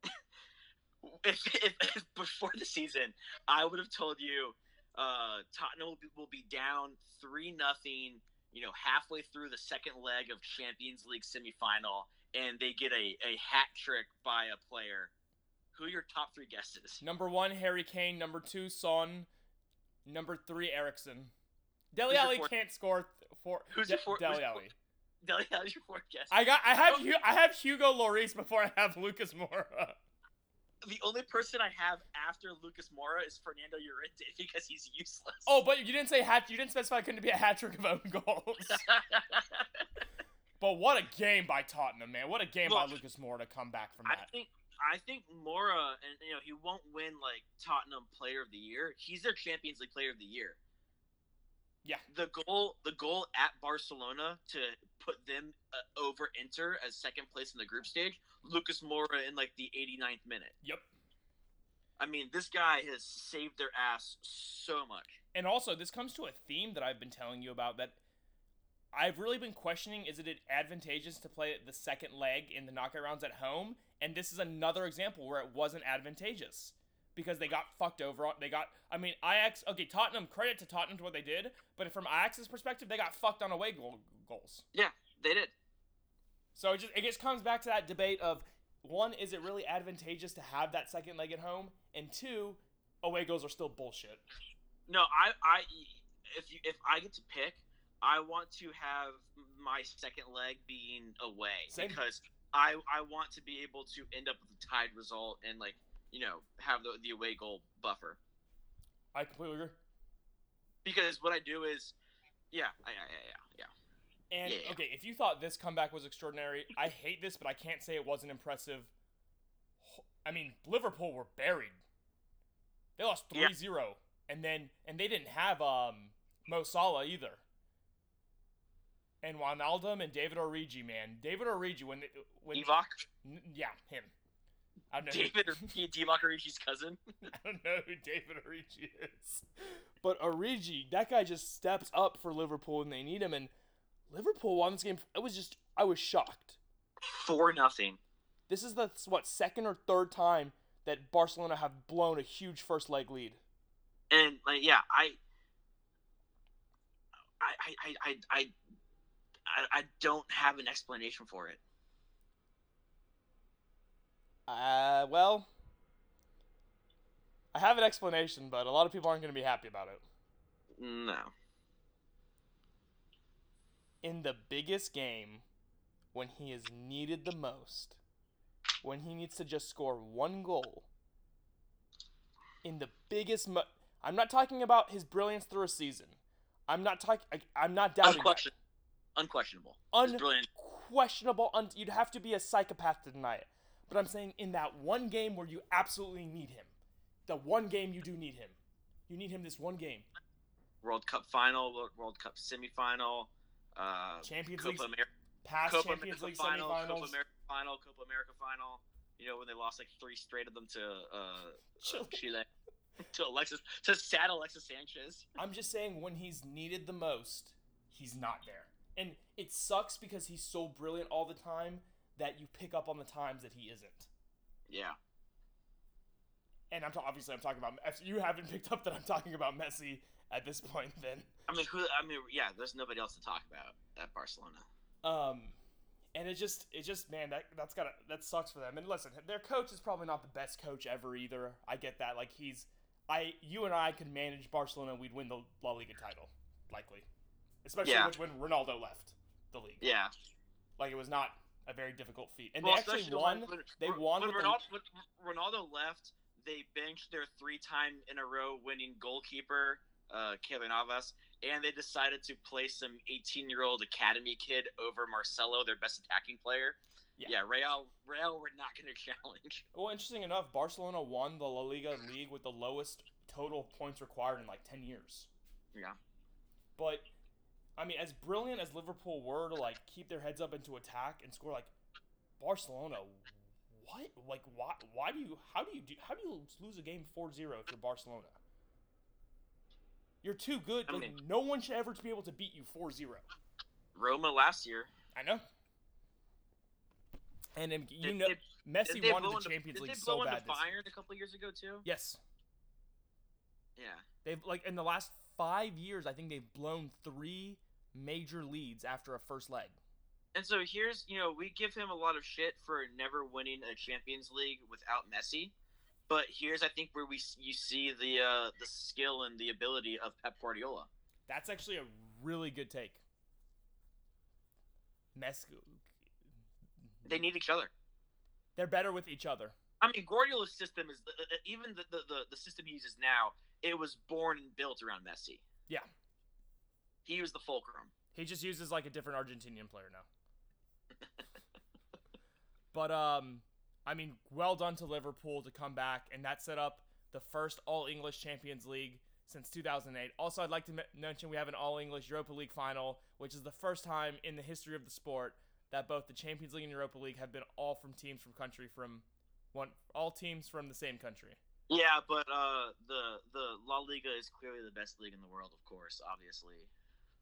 Speaker 2: [LAUGHS]
Speaker 1: if, if, if before the season, I would have told you uh, Tottenham will be, will be down three nothing. You know, halfway through the second leg of Champions League semifinal, and they get a, a hat trick by a player. Who are your top three guesses?
Speaker 2: Number one, Harry Kane. Number two, Son. Number three,
Speaker 1: Eriksen.
Speaker 2: Dele
Speaker 1: Alli
Speaker 2: can't score th- for
Speaker 1: Who's
Speaker 2: De-
Speaker 1: your four- who's your Deli, your fourth guess?
Speaker 2: I got. I have. Hu- I have Hugo Lloris before I have Lucas Moura. [LAUGHS]
Speaker 1: the only person I have after Lucas Moura is Fernando Llorente [LAUGHS] because he's useless.
Speaker 2: Oh, but you didn't say hat. You didn't specify it couldn't be a hat trick of own goals. [LAUGHS] but what a game by Tottenham, man! What a game by Lucas Moura to come back from
Speaker 1: I
Speaker 2: that.
Speaker 1: think I think Moura, and you know, he won't win like Tottenham Player of the Year. He's their Champions League Player of the Year.
Speaker 2: Yeah.
Speaker 1: The goal, the goal at Barcelona to put them uh, over Inter as second place in the group stage. Lucas Moura in like the 89th minute.
Speaker 2: Yep.
Speaker 1: I mean, this guy has saved their ass so much.
Speaker 2: And also, this comes to a theme that I've been telling you about that I've really been questioning is it advantageous to play the second leg in the knockout rounds at home? And this is another example where it wasn't advantageous because they got fucked over. on- They got, I mean, Ajax, okay, Tottenham, credit to Tottenham to what they did, but from Ajax's perspective, they got fucked on away goal, goals.
Speaker 1: Yeah, they did.
Speaker 2: So it just, it just comes back to that debate of one, is it really advantageous to have that second leg at home? And two, away goals are still bullshit.
Speaker 1: No, I, I, if you, if I get to pick, I want to have my second leg being away
Speaker 2: Same.
Speaker 1: because I, I want to be able to end up with a tied result and like you know have the the away goal buffer.
Speaker 2: I completely agree.
Speaker 1: Because what I do is, yeah, I, yeah, yeah, yeah, yeah.
Speaker 2: And
Speaker 1: Yeah, yeah.
Speaker 2: okay, if you thought this comeback was extraordinary, I hate this, but I can't say it wasn't impressive. I mean, Liverpool were buried. They lost
Speaker 1: Yeah.
Speaker 2: 3-0 and then and they didn't have um Mo Salah either. And Wijnaldum and David Origi, man. David Origi when they, when n- yeah, him. I don't know. who-
Speaker 1: David, Divock Origi's cousin. [LAUGHS]
Speaker 2: I don't know who David Origi is. But Origi, that guy just steps up for Liverpool and they need him. And Liverpool won this game. It was just I was shocked.
Speaker 1: Four nothing.
Speaker 2: This is the what second or third time that Barcelona have blown a huge first leg lead.
Speaker 1: And like yeah, I I I I I I, I don't have an explanation for it.
Speaker 2: Uh, well, I have an explanation, but a lot of people aren't going to be happy about it.
Speaker 1: No.
Speaker 2: In the biggest game, when he is needed the most, when he needs to just score one goal, in the biggest, mo- I'm not talking about his brilliance through a season. I'm not talking. I'm not doubting. that.
Speaker 1: Unquestion- unquestionable.
Speaker 2: Unquestionable. Un- you'd have to be a psychopath to deny it. But I'm saying in that one game where you absolutely need him, the one game you do need him, you need him this one game.
Speaker 1: World Cup final, World- Cup semifinal, uh,
Speaker 2: Champions League,
Speaker 1: Copa America,
Speaker 2: past
Speaker 1: Copa
Speaker 2: Champions
Speaker 1: America
Speaker 2: League
Speaker 1: final,
Speaker 2: semifinals.
Speaker 1: Copa America final, Copa America final. You know when they lost like three straight of them to uh,
Speaker 2: Chile.
Speaker 1: Chile, [LAUGHS] to Alexis, to sad Alexis Sanchez.
Speaker 2: I'm just saying when he's needed the most, he's not there. And it sucks because he's so brilliant all the time that you pick up on the times that he isn't.
Speaker 1: Yeah.
Speaker 2: And I'm obviously I'm talking about if you haven't picked up that I'm talking about Messi at this point then.
Speaker 1: I mean, who? I mean, yeah. There's nobody else to talk about at Barcelona.
Speaker 2: Um, and it just, it just, man, that that's gotta, that sucks for them. And listen, their coach is probably not the best coach ever either. I get that. Like he's, I, you and I could manage Barcelona, and we'd win the La Liga title, likely, especially
Speaker 1: Yeah.
Speaker 2: when Ronaldo left the league.
Speaker 1: Yeah.
Speaker 2: Like it was not a very difficult feat, and
Speaker 1: Well,
Speaker 2: they actually won.
Speaker 1: when- when-
Speaker 2: they won
Speaker 1: when
Speaker 2: with the-
Speaker 1: Ronaldo, when Ronaldo left. They benched their three-time in a row winning goalkeeper, uh, Kevin Navas, and they decided to play some 18-year-old academy kid over Marcelo, their best attacking player.
Speaker 2: Yeah.
Speaker 1: Yeah, Real, Real were not going [LAUGHS] to challenge.
Speaker 2: Well, interesting enough, Barcelona won the La Liga league with the lowest total points required in like ten years.
Speaker 1: Yeah.
Speaker 2: But I mean, as brilliant as Liverpool were to like keep their heads up and to attack and score, like Barcelona, what? Like why? Why do you? How do you do? How do you lose a game 4-0 if you're Barcelona? You're too good.
Speaker 1: I
Speaker 2: Like
Speaker 1: mean-
Speaker 2: no one should ever be able to beat you 4-0.
Speaker 1: Roma last year.
Speaker 2: I know. And then, you
Speaker 1: Did-
Speaker 2: know,
Speaker 1: did-
Speaker 2: Messi
Speaker 1: Did
Speaker 2: wanted the Champions
Speaker 1: did
Speaker 2: League
Speaker 1: they
Speaker 2: so
Speaker 1: blow
Speaker 2: bad.
Speaker 1: into
Speaker 2: this year.
Speaker 1: Bayern a couple years ago too?
Speaker 2: Yes,
Speaker 1: Yeah.
Speaker 2: they've like in the last five years, I think they've blown three major leads after a first leg.
Speaker 1: And so here's, you know, we give him a lot of shit for never winning a Champions League without Messi. But here's, I think, where we you see the uh, the skill and the ability of Pep Guardiola.
Speaker 2: That's actually a really good take. Messi,
Speaker 1: They need each other.
Speaker 2: they're better with each other.
Speaker 1: I mean, Guardiola's system is uh, uh, even the, the, the, the system he uses now. It was born and built around Messi.
Speaker 2: Yeah.
Speaker 1: He was the fulcrum.
Speaker 2: He just uses like a different Argentinian player now. [LAUGHS] but um, I mean, well done to Liverpool to come back, and that set up the first All English Champions League since 2008. Also, I'd like to m- mention we have an All English Europa League final, which is the first time in the history of the sport that both the Champions League and Europa League have been all from teams from country from one all teams from the same country.
Speaker 1: Yeah, but uh, the the La Liga is clearly the best league in the world, of course. Obviously,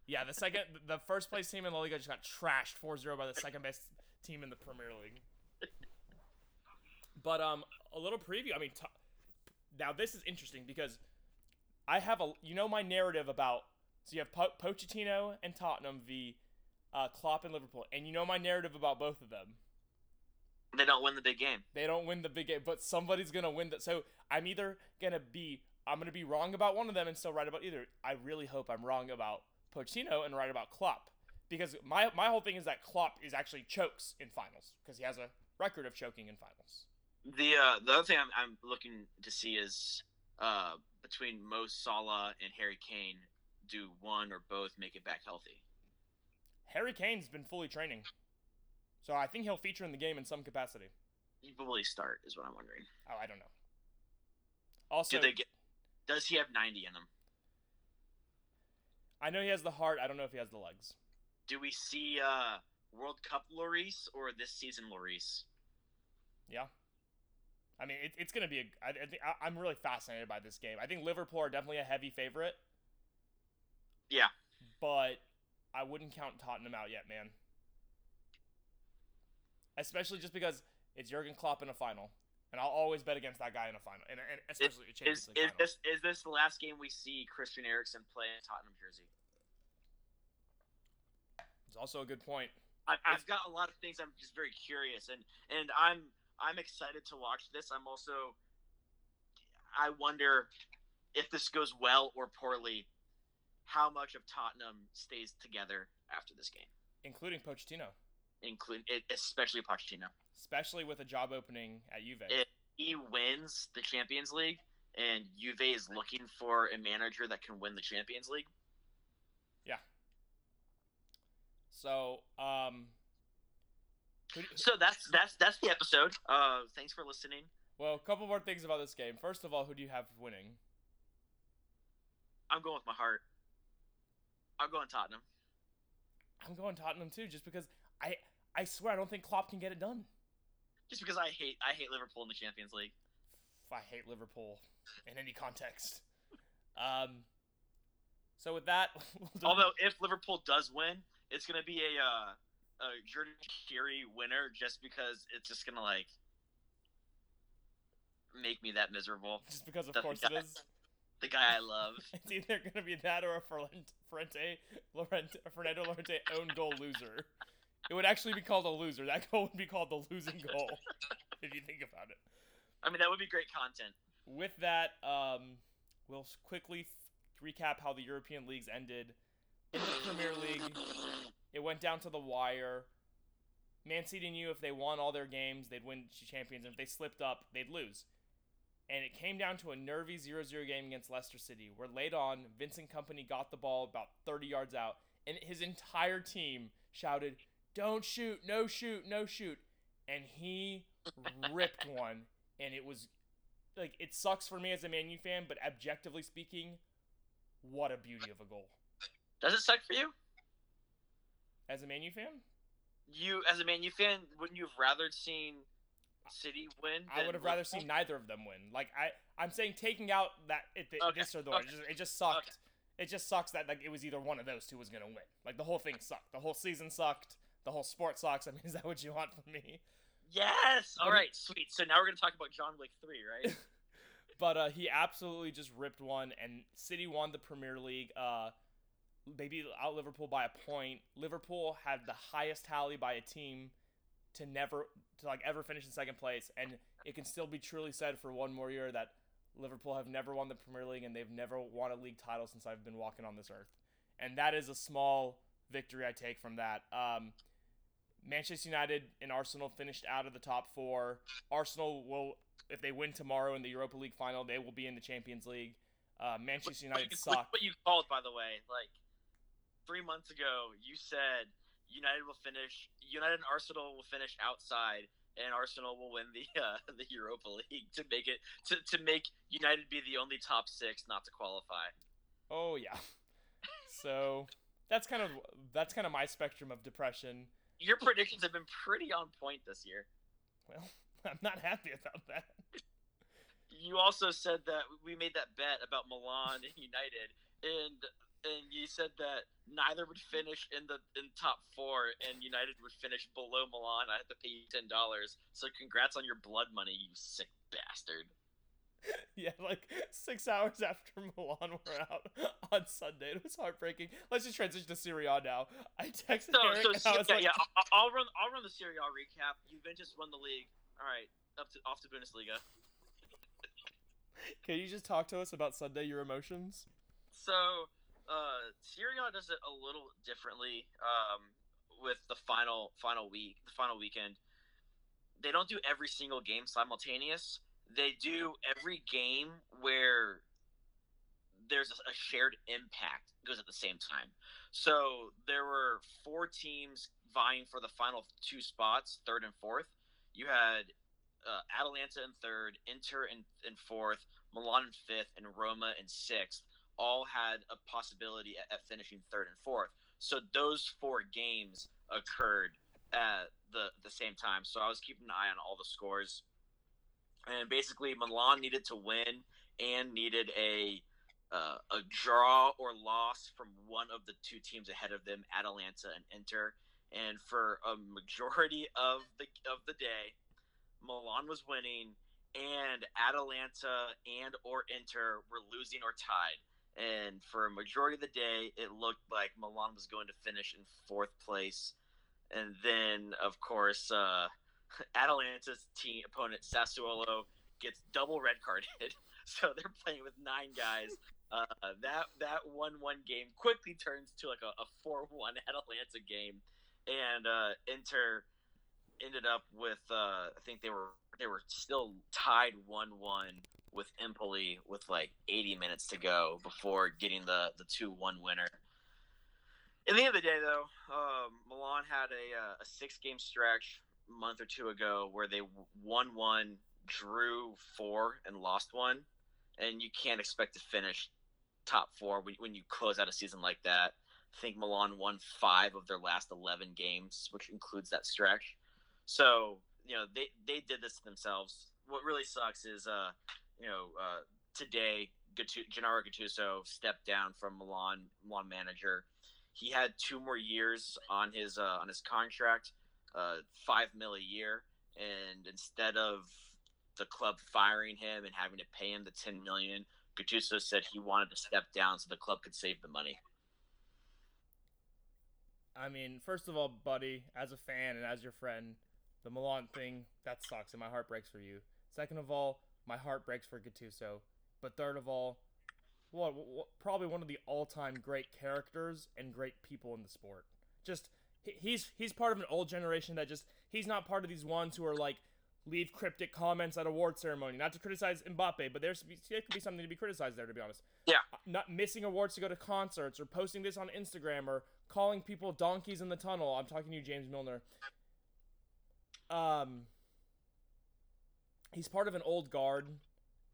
Speaker 2: Yeah, the second, the first place team in La Liga just got trashed 4-0 by the second best team in the Premier League. But um, a little preview. I mean, t- now this is interesting because I have a, you know, my narrative about. So you have po- Pochettino and Tottenham v. Uh, Klopp and Liverpool, and you know my narrative about both of them.
Speaker 1: they don't win the big game.
Speaker 2: They don't win the big game, but somebody's gonna win that. So I'm either gonna be I'm gonna be wrong about one of them and still right about either. I really hope I'm wrong about Pochettino and right about Klopp because my my whole thing is that Klopp is actually chokes in finals because he has a record of choking in finals.
Speaker 1: The uh, the other thing I'm, I'm looking to see is uh, between Mo Salah and Harry Kane, do one or both make it back healthy?
Speaker 2: Harry Kane's been fully training, so I think he'll feature in the game in some capacity.
Speaker 1: Will he start? Is what I'm wondering.
Speaker 2: Oh, I don't know. Also,
Speaker 1: Do they get? Does he have 90 in him?
Speaker 2: I know he has the heart. I don't know if he has the legs.
Speaker 1: Do we see uh, World Cup Lloris or this season Lloris?
Speaker 2: Yeah. I mean, it, it's going to be a. I, I think I, I'm really fascinated by this game. I think Liverpool are definitely a heavy favorite,
Speaker 1: Yeah,
Speaker 2: but I wouldn't count Tottenham out yet, man. Especially just because it's Jurgen Klopp in a final, and I'll always bet against that guy in a final, and, and especially a Champions
Speaker 1: Is,
Speaker 2: League
Speaker 1: is this is this the last game we see Christian Eriksen play in Tottenham jersey?
Speaker 2: It's also a good point.
Speaker 1: I, I've got a lot of things. I'm just very curious, and and I'm I'm excited to watch this. I'm also I wonder if this goes well or poorly. How much of Tottenham stays together after this game,
Speaker 2: including Pochettino,
Speaker 1: including especially Pochettino.
Speaker 2: Especially with a job opening at Juve.
Speaker 1: If he wins the Champions League, and Juve is looking for a manager that can win the Champions League, Yeah.
Speaker 2: so, um,
Speaker 1: so that's that's that's the episode. Uh, thanks for listening.
Speaker 2: well, a couple more things about this game. First of all, who do you have winning?
Speaker 1: I'm going with my heart. I'm going Tottenham.
Speaker 2: I'm going Tottenham too, just because I I swear I don't think Klopp can get it done.
Speaker 1: Just because I hate I hate Liverpool in the Champions League.
Speaker 2: I hate Liverpool in any context. Um. So with that, [LAUGHS] we'll
Speaker 1: Although if Liverpool does win, it's gonna be a uh, a Jordan winner just because it's just gonna like make me that miserable.
Speaker 2: just because of
Speaker 1: the
Speaker 2: course
Speaker 1: guy-
Speaker 2: it is.
Speaker 1: The guy I love. [LAUGHS]
Speaker 2: It's either gonna be that or a Ferlent- Ferrente, Llorente, Fernando Llorente own goal loser. It would actually be called a loser. That [LAUGHS] goal would be called the losing goal, [LAUGHS] if you think about it.
Speaker 1: I mean, that would be great content.
Speaker 2: With that, um, we'll quickly f- recap how the European leagues ended. In the Premier League, it went down to the wire. Man City knew if they won all their games, they'd win champions, and if they slipped up, they'd lose. And it came down to a nervy 0 0 game against Leicester City, where late on, Vincent Kompany got the ball about 30 yards out, and his entire team shouted, Don't shoot, no shoot, no shoot. And he ripped one, and it was like, it sucks for me as a Man U fan, but objectively speaking, what a beauty of a goal.
Speaker 1: Does it suck for you?
Speaker 2: As a Man U fan,
Speaker 1: You as a Man U fan, wouldn't you have rather seen City win?
Speaker 2: I would have rather seen neither of them win. Like I, I'm saying taking out that it, it,
Speaker 1: Okay,
Speaker 2: this or that.
Speaker 1: okay,
Speaker 2: It just, it just sucked. It just sucks that like it was either one of those two was gonna win. Like the whole thing sucked. The whole season sucked. The whole sport sucks. I mean, is that what you want from me?
Speaker 1: Yes. All right. Sweet. So now we're gonna talk about John Wick three, right? [LAUGHS]
Speaker 2: But uh, he absolutely just ripped one, and City won the Premier League. Uh, beat out Liverpool by a point. Liverpool had the highest tally by a team to never to like ever finish in second place, and it can still be truly said for one more year that Liverpool have never won the Premier League and they've never won a league title since I've been walking on this earth, and that is a small victory I take from that. Um, Manchester United and Arsenal finished out of the top four. Arsenal will, if they win tomorrow in the Europa League final, they will be in the Champions League. Uh, Manchester United suck.
Speaker 1: What you called, by the way, like three months ago, you said United will finish. United and Arsenal will finish outside, and Arsenal will win the uh, [LAUGHS] the Europa League to make it to, to make United be the only top six not to qualify.
Speaker 2: Oh yeah. [LAUGHS] So that's kind of that's kind of my spectrum of depression.
Speaker 1: Your predictions have been pretty on point this year.
Speaker 2: Well, [LAUGHS] I'm not happy about that.
Speaker 1: You also said that we made that bet about Milan and [LAUGHS] United, and and you said that neither would finish in the in top four, and United would finish below Milan. I had to pay you ten dollars. So congrats on your blood money, you sick bastard. [LAUGHS]
Speaker 2: Yeah, like six hours [LAUGHS] after Milan were out on Sunday, it was heartbreaking. Let's just transition to Serie A now. I texted
Speaker 1: So
Speaker 2: Eric
Speaker 1: so
Speaker 2: and I was
Speaker 1: yeah,
Speaker 2: like,
Speaker 1: yeah, I'll, run I'll run the Serie A recap. Juventus won the league. All right, up to off to Bundesliga. [LAUGHS]
Speaker 2: "Can you just talk to us about Sunday, your emotions?"
Speaker 1: So, uh, Serie A does it a little differently um, with the final final week, the final weekend. They don't do every single game simultaneous. They do every game where there's a, shared impact goes at the same time. So there were four teams vying for the final two spots, third and fourth. You had uh, Atalanta in third, Inter in, in fourth, Milan in fifth, and Roma in sixth all had a possibility at, at finishing third and fourth. So those four games occurred at the the same time. So I was keeping an eye on all the scores, and basically Milan needed to win and needed a uh, a draw or loss from one of the two teams ahead of them, Atalanta and Inter. And for a majority of the of the day, Milan was winning, and Atalanta and or Inter were losing or tied. And for a majority of the day, it looked like Milan was going to finish in fourth place. And then, of course, uh, [LAUGHS] Atalanta's team opponent Sassuolo gets double red carded. [LAUGHS] so they're playing with nine guys. Uh, that that one one game quickly turns to like a, four one [LAUGHS] Atalanta game, and uh, Inter ended up with uh, I think they were they were still tied one one with Empoli with like 80 minutes to go before getting the the two one winner. In the end of the day, though, um, Milan had a, uh, a six game stretch month or two ago where they won one, drew four, and lost one and you can't expect to finish top four when, you close out a season like that. I think Milan won five of their last 11 games, which includes that stretch. So, you know, they, they did this to themselves. What really sucks is, uh, you know, uh, today, Gennaro Gattuso stepped down from Milan, Milan manager. He had two more years on his uh, on his contract, uh, five mil a year, and instead of the club firing him and having to pay him the 10 million, Gattuso said he wanted to step down so the club could save the money.
Speaker 2: I mean, first of all, buddy, as a fan and as your friend, the Milan thing, that sucks and my heart breaks for you. Second of all, my heart breaks for Gattuso. But third of all, what, what probably one of the all-time great characters and great people in the sport. Just he's he's part of an old generation that just he's not part of these ones who are like leave cryptic comments at award ceremony. Not to criticize Mbappe, but there's there could be something to be criticized there. To be honest,
Speaker 1: yeah,
Speaker 2: uh, not missing awards to go to concerts or posting this on Instagram or calling people donkeys in the tunnel. I'm talking to you, James Milner. Um, he's part of an old guard,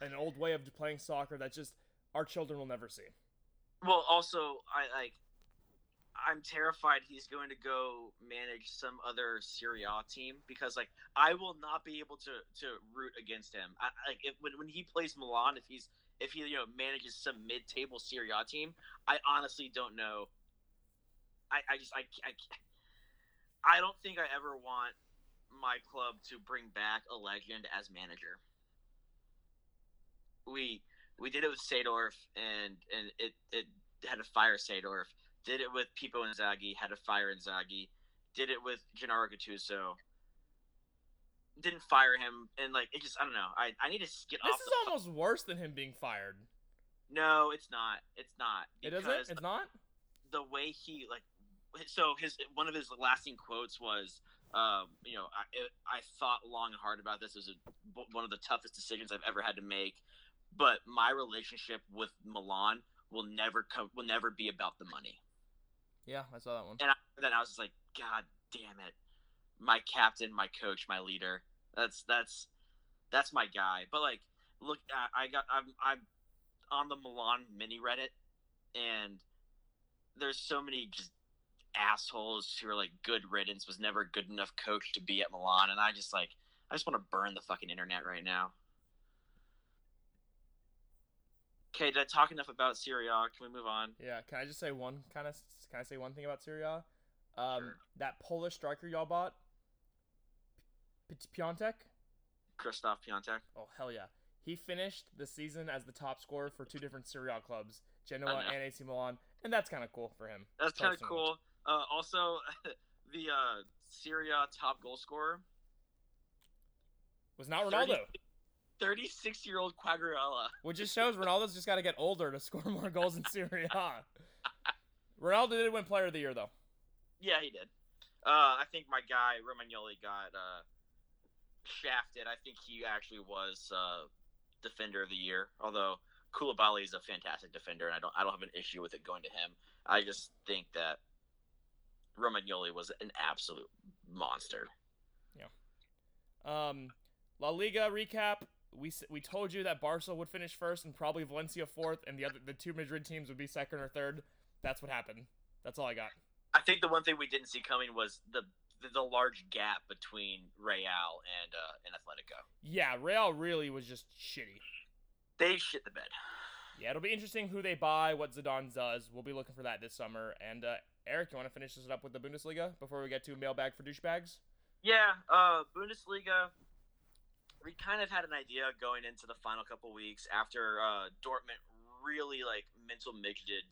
Speaker 2: an old way of playing soccer that just our children will never see.
Speaker 1: Well, also, I like I'm terrified he's going to go manage some other Serie A team because like I will not be able to to root against him. I, like if, when when he plays Milan, if he's if he you know manages some mid table Serie A team, I honestly don't know. I I just I I I don't think I ever want my club to bring back a legend as manager. We we did it with Seedorf and and it it had to fire Seedorf did it with Pippo Inzaghi, had to fire in Inzaghi. Did it with Gennaro Gattuso. Didn't fire him, and like it just I don't know. I, I need to get
Speaker 2: this
Speaker 1: off.
Speaker 2: This is almost worse than him being fired.
Speaker 1: No, it's not. It's not.
Speaker 2: It isn't. It's not.
Speaker 1: The way he like, so his one of his lasting quotes was, um, you know, I I thought long and hard about this. It was a, one of the toughest decisions I've ever had to make, but my relationship with Milan will never come will never be about the money.
Speaker 2: Yeah, I saw that one.
Speaker 1: And I, then I was just like, God damn it, my captain, my coach, my leader. That's that's that's my guy. But like, look, I, I got I'm I'm on the Milan mini Reddit, and there's so many just assholes who are like good riddance was never good enough coach to be at Milan, and I just like I just want to burn the fucking internet right now. Okay, did I talk enough about Serie A? Can we move on?
Speaker 2: Yeah, can I just say one kind of can I say one thing about Serie A? Um, sure. That Polish striker y'all bought, P- Piątek.
Speaker 1: Krzysztof Piątek.
Speaker 2: Oh hell yeah! He finished the season as the top scorer for two different Serie A clubs, Genoa and AC Milan, and that's kind of cool for him.
Speaker 1: That's kind of cool. Uh, also, [LAUGHS] the uh, Serie A top goal scorer
Speaker 2: was not Ronaldo.
Speaker 1: 36 year old Quagliarella.
Speaker 2: Which just shows Ronaldo's just got to get older to [LAUGHS] score more goals in Serie A. [LAUGHS] Ronaldo did win Player of the Year though.
Speaker 1: Yeah, he did. Uh, I think my guy Romagnoli got uh, shafted. I think he actually was uh, Defender of the Year. Although Koulibaly is a fantastic defender, and I don't I don't have an issue with it going to him. I just think that Romagnoli was an absolute monster.
Speaker 2: Yeah. Um, La Liga recap. We we told you that Barca would finish first and probably Valencia fourth, and the other the two Madrid teams would be second or third that's what happened. That's all I got.
Speaker 1: I think the one thing we didn't see coming was the the, the large gap between Real and uh, and Atletico.
Speaker 2: Yeah, Real really was just shitty.
Speaker 1: They shit the bed.
Speaker 2: Yeah, it'll be interesting who they buy, what Zidane does. We'll be looking for that this summer. And uh, Eric, you want to finish this up with the Bundesliga before we get to mailbag for douchebags?
Speaker 1: Yeah, uh, Bundesliga. We kind of had an idea going into the final couple weeks after uh, Dortmund really like mental midgeted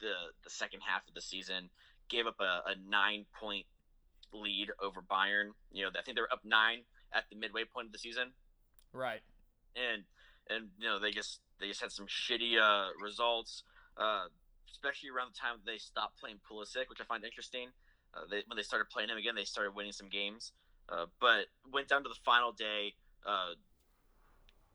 Speaker 1: the the second half of the season, gave up a, a nine point lead over Bayern. You know, I think they were up nine at the midway point of the season,
Speaker 2: Right.
Speaker 1: and and you know they just they just had some shitty uh, results, uh, especially around the time they stopped playing Pulisic, which I find interesting. Uh, they, when they started playing him again, they started winning some games, uh, but went down to the final day. Uh,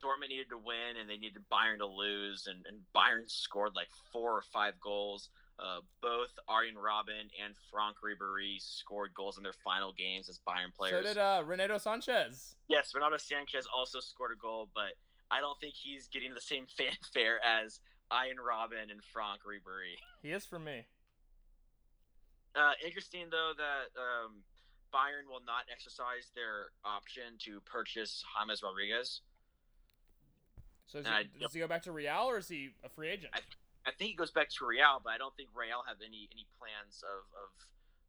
Speaker 1: Dortmund needed to win, and they needed Bayern to lose, and, and Bayern scored like four or five goals. Uh, both Arjen Robben and Franck Ribery scored goals in their final games as Bayern players.
Speaker 2: So did uh, Renato Sanchez.
Speaker 1: Yes, Renato Sanchez also scored a goal, but I don't think he's getting the same [LAUGHS] fanfare as Arjen Robben and Franck Ribery.
Speaker 2: He is for me.
Speaker 1: Uh, interesting though that um, Bayern will not exercise their option to purchase James Rodriguez.
Speaker 2: So is he,
Speaker 1: I-
Speaker 2: does he go back to Real or is he a free agent?
Speaker 1: I think he goes back to Real, but I don't think Real have any any plans of, of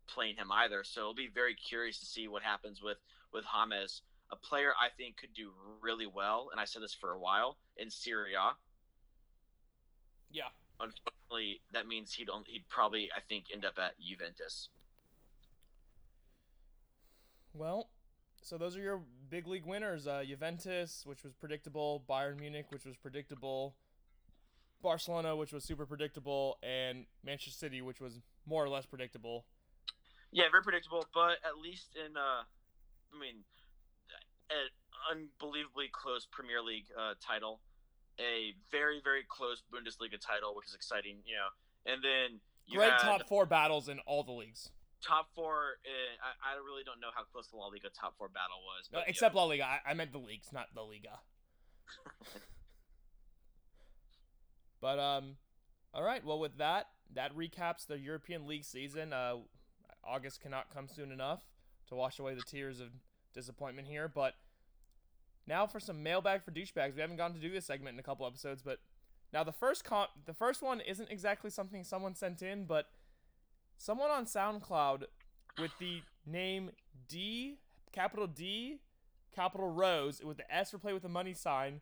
Speaker 1: playing him either. So it'll be very curious to see what happens with with James, a player I think could do really well, and I said this for a while in Serie A.
Speaker 2: Yeah.
Speaker 1: unfortunately, that means he'd only, he'd probably I think end up at Juventus.
Speaker 2: Well, so those are your big league winners. Uh, Juventus, which was predictable. Bayern Munich, which was predictable. Barcelona, which was super predictable, and Manchester City, which was more or less predictable.
Speaker 1: Yeah, very predictable, but at least in uh, I mean, an unbelievably close Premier League uh, title, a very very close Bundesliga title, which is exciting, you know, and then you
Speaker 2: Great
Speaker 1: had
Speaker 2: top four battles in all the leagues,
Speaker 1: top four. Uh, I, I really don't know how close the La Liga top four battle was, but,
Speaker 2: except La Liga. I, I meant the leagues, not the Liga. [LAUGHS] but um, all right. Well, with that, that recaps the European League season. Uh, August cannot come soon enough to wash away the tears of disappointment here. But now for some mailbag for douchebags. We haven't gotten to do this segment in a couple episodes, but now the first com- the first one isn't exactly something someone sent in, but someone on SoundCloud with the name D capital D capital Rose with the S replaced with a money sign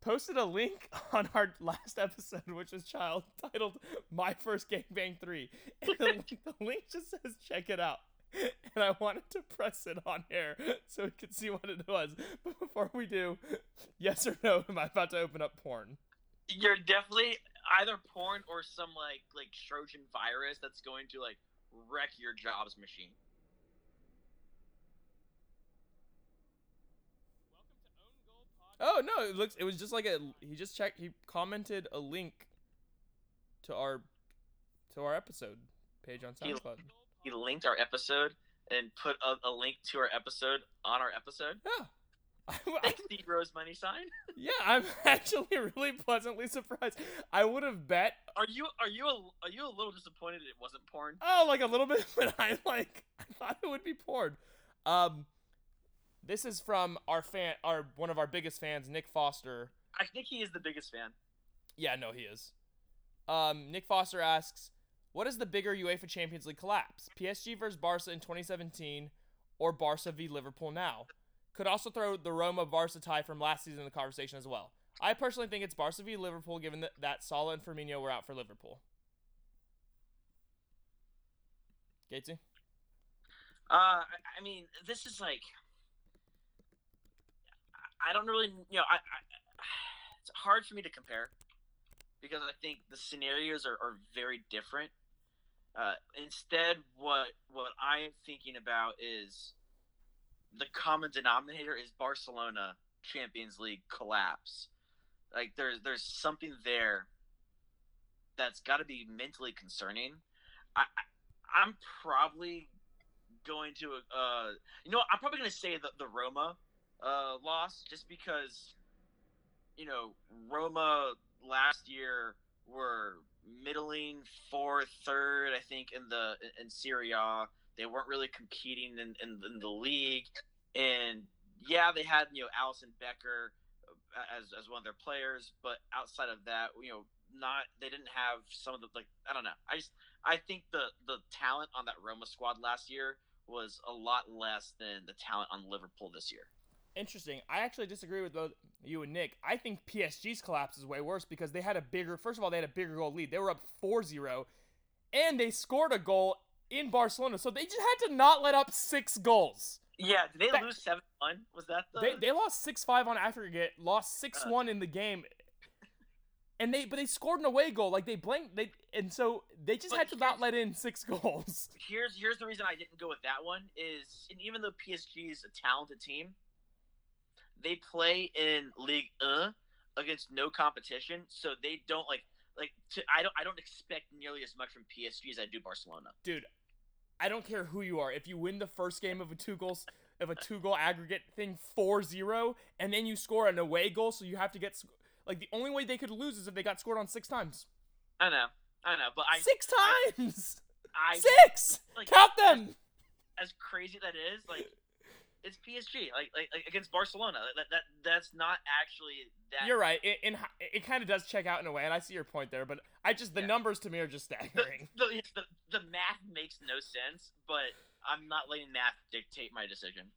Speaker 2: posted a link [LAUGHS] on our last episode, which was child [LAUGHS] titled "My First Gangbang 3. [LAUGHS] And the, link- the link just says "Check it out." And I wanted to press it on air so we could see what it was. But before we do, yes or no, am I about to open up porn?
Speaker 1: you're definitely either porn or some like like Trojan virus that's going to like wreck your jobs machine.
Speaker 2: Oh no, it looks. It was just like a. He just checked. He commented a link to our to our episode page on
Speaker 1: He-
Speaker 2: SoundCloud.
Speaker 1: He linked our episode and put a, a link to our episode on our episode.
Speaker 2: Yeah. I,
Speaker 1: Steve Rose money sign.
Speaker 2: yeah, I'm [LAUGHS] actually really pleasantly surprised. I would have bet,
Speaker 1: Are you are you a, are you a little disappointed it wasn't porn?
Speaker 2: oh, like a little [LAUGHS] bit, but I like, I thought it would be porn. Um, this is from our fan, our one of our biggest fans, Nick Foster.
Speaker 1: I think he is the biggest fan.
Speaker 2: Yeah, no, he is. Um, Nick Foster asks, "What is the bigger UEFA Champions League collapse? PSG versus Barca in 2017, or Barca v Liverpool now? Could also throw the Roma Barca tie from last season in the conversation as well. I personally think it's Barca v Liverpool, given that, that Salah and Firmino were out for Liverpool. Gatesy?
Speaker 1: Uh, I, mean, this is like, I- I don't really, you know, I, I it's hard for me to compare because I think the scenarios are, are very different. Uh, instead, what what I'm thinking about is the common denominator is Barcelona Champions League collapse. Like there's there's something there that's got to be mentally concerning. I, I I'm probably going to uh you know I'm probably going to say the the Roma uh loss just because you know Roma last year were middling fourth third I think in the in Serie A they weren't really competing in, in, in the league and yeah they had you know Alisson Becker uh, as as one of their players, but outside of that, you know, not they didn't have some of the like I don't know. I just I think the the talent on that Roma squad last year was a lot less than the talent on Liverpool this year.
Speaker 2: Interesting. I actually disagree with both you and Nick. I think PSG's collapse is way worse because they had a bigger first of all, they had a bigger goal lead. They were up 4-0 and they scored a goal in Barcelona. So they just had to not let up 6 goals.
Speaker 1: Yeah, did they
Speaker 2: That-
Speaker 1: lose seven one? Was that the
Speaker 2: They, they lost 6-5 on aggregate, lost 6-1 uh. in the game. And they but they scored an away goal. Like they blanked they and so they just
Speaker 1: But
Speaker 2: had to not let in 6 [LAUGHS] goals.
Speaker 1: here's here's the reason I didn't go with that one is and even though PSG is a talented team, they play in Ligue 1 against no competition, so they don't like like to, I don't I don't expect nearly as much from PSG as I do Barcelona.
Speaker 2: dude, I don't care who you are. If you win the first game of a two goals of a two goal aggregate thing 4-0 and then you score an away goal so you have to get sc- like the only way they could lose is if they got scored on 6 times.
Speaker 1: I know, I know, but I
Speaker 2: 6 times.
Speaker 1: I
Speaker 2: 6.
Speaker 1: like
Speaker 2: Count them.
Speaker 1: as crazy that is like. It's PSG, like, like like against Barcelona. That, that that's not actually that.
Speaker 2: You're right. It in, it kind of does check out in a way and I see your point there, but I just the
Speaker 1: Yeah.
Speaker 2: numbers to me are just staggering.
Speaker 1: the, it's the the math makes no sense, but I'm not letting math dictate my decision.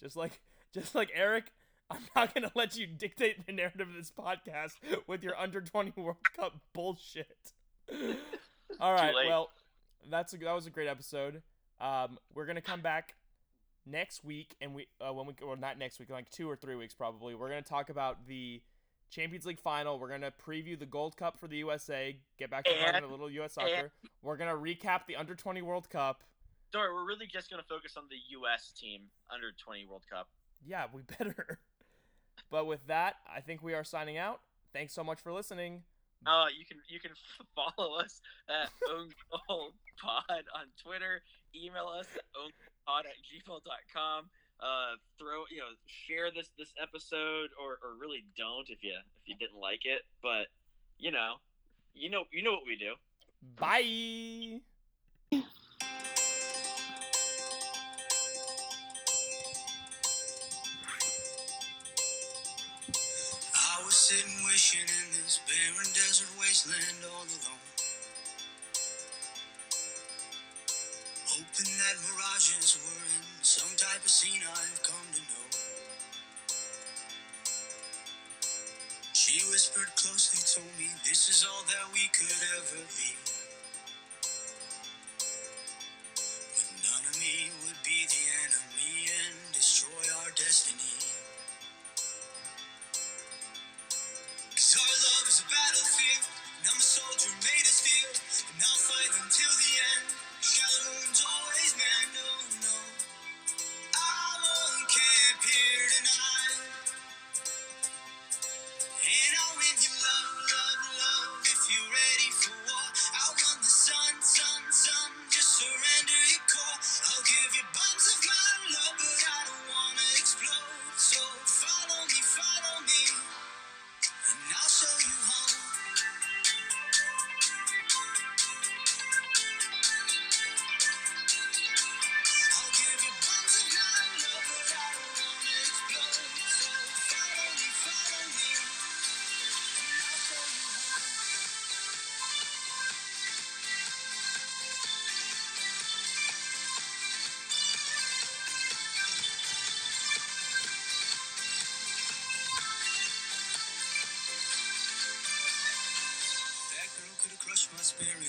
Speaker 2: Just like just like Eric, I'm not going to let you dictate the narrative of this podcast with your under 20 World Cup bullshit. [LAUGHS] All right, well, that's a, that was a great episode. Um, we're gonna come back next week, and we uh, when we or not next week, like two or three weeks probably. We're gonna talk about the Champions League final. We're gonna preview the Gold Cup for the USA. Get back to
Speaker 1: And-
Speaker 2: a little U.S. soccer. We're gonna recap the under 20 World Cup.
Speaker 1: Sorry, we're really just gonna focus on the U.S. team under 20 World Cup.
Speaker 2: Yeah, we better. [LAUGHS] but with that, I think we are signing out. Thanks so much for listening.
Speaker 1: Uh, you can you can [LAUGHS] follow us at [LAUGHS] Own Goal Pod on Twitter. Email us at ownpod at gmail.com. Uh, throw you know share this this episode or, or really don't if you if you didn't like it, but you know you know you know what we do.
Speaker 2: Bye.
Speaker 3: Sitting wishing in this barren desert wasteland all alone. Hoping that mirages were in some type of scene I've come to know. She whispered closely, told me this is all that we could ever be. Have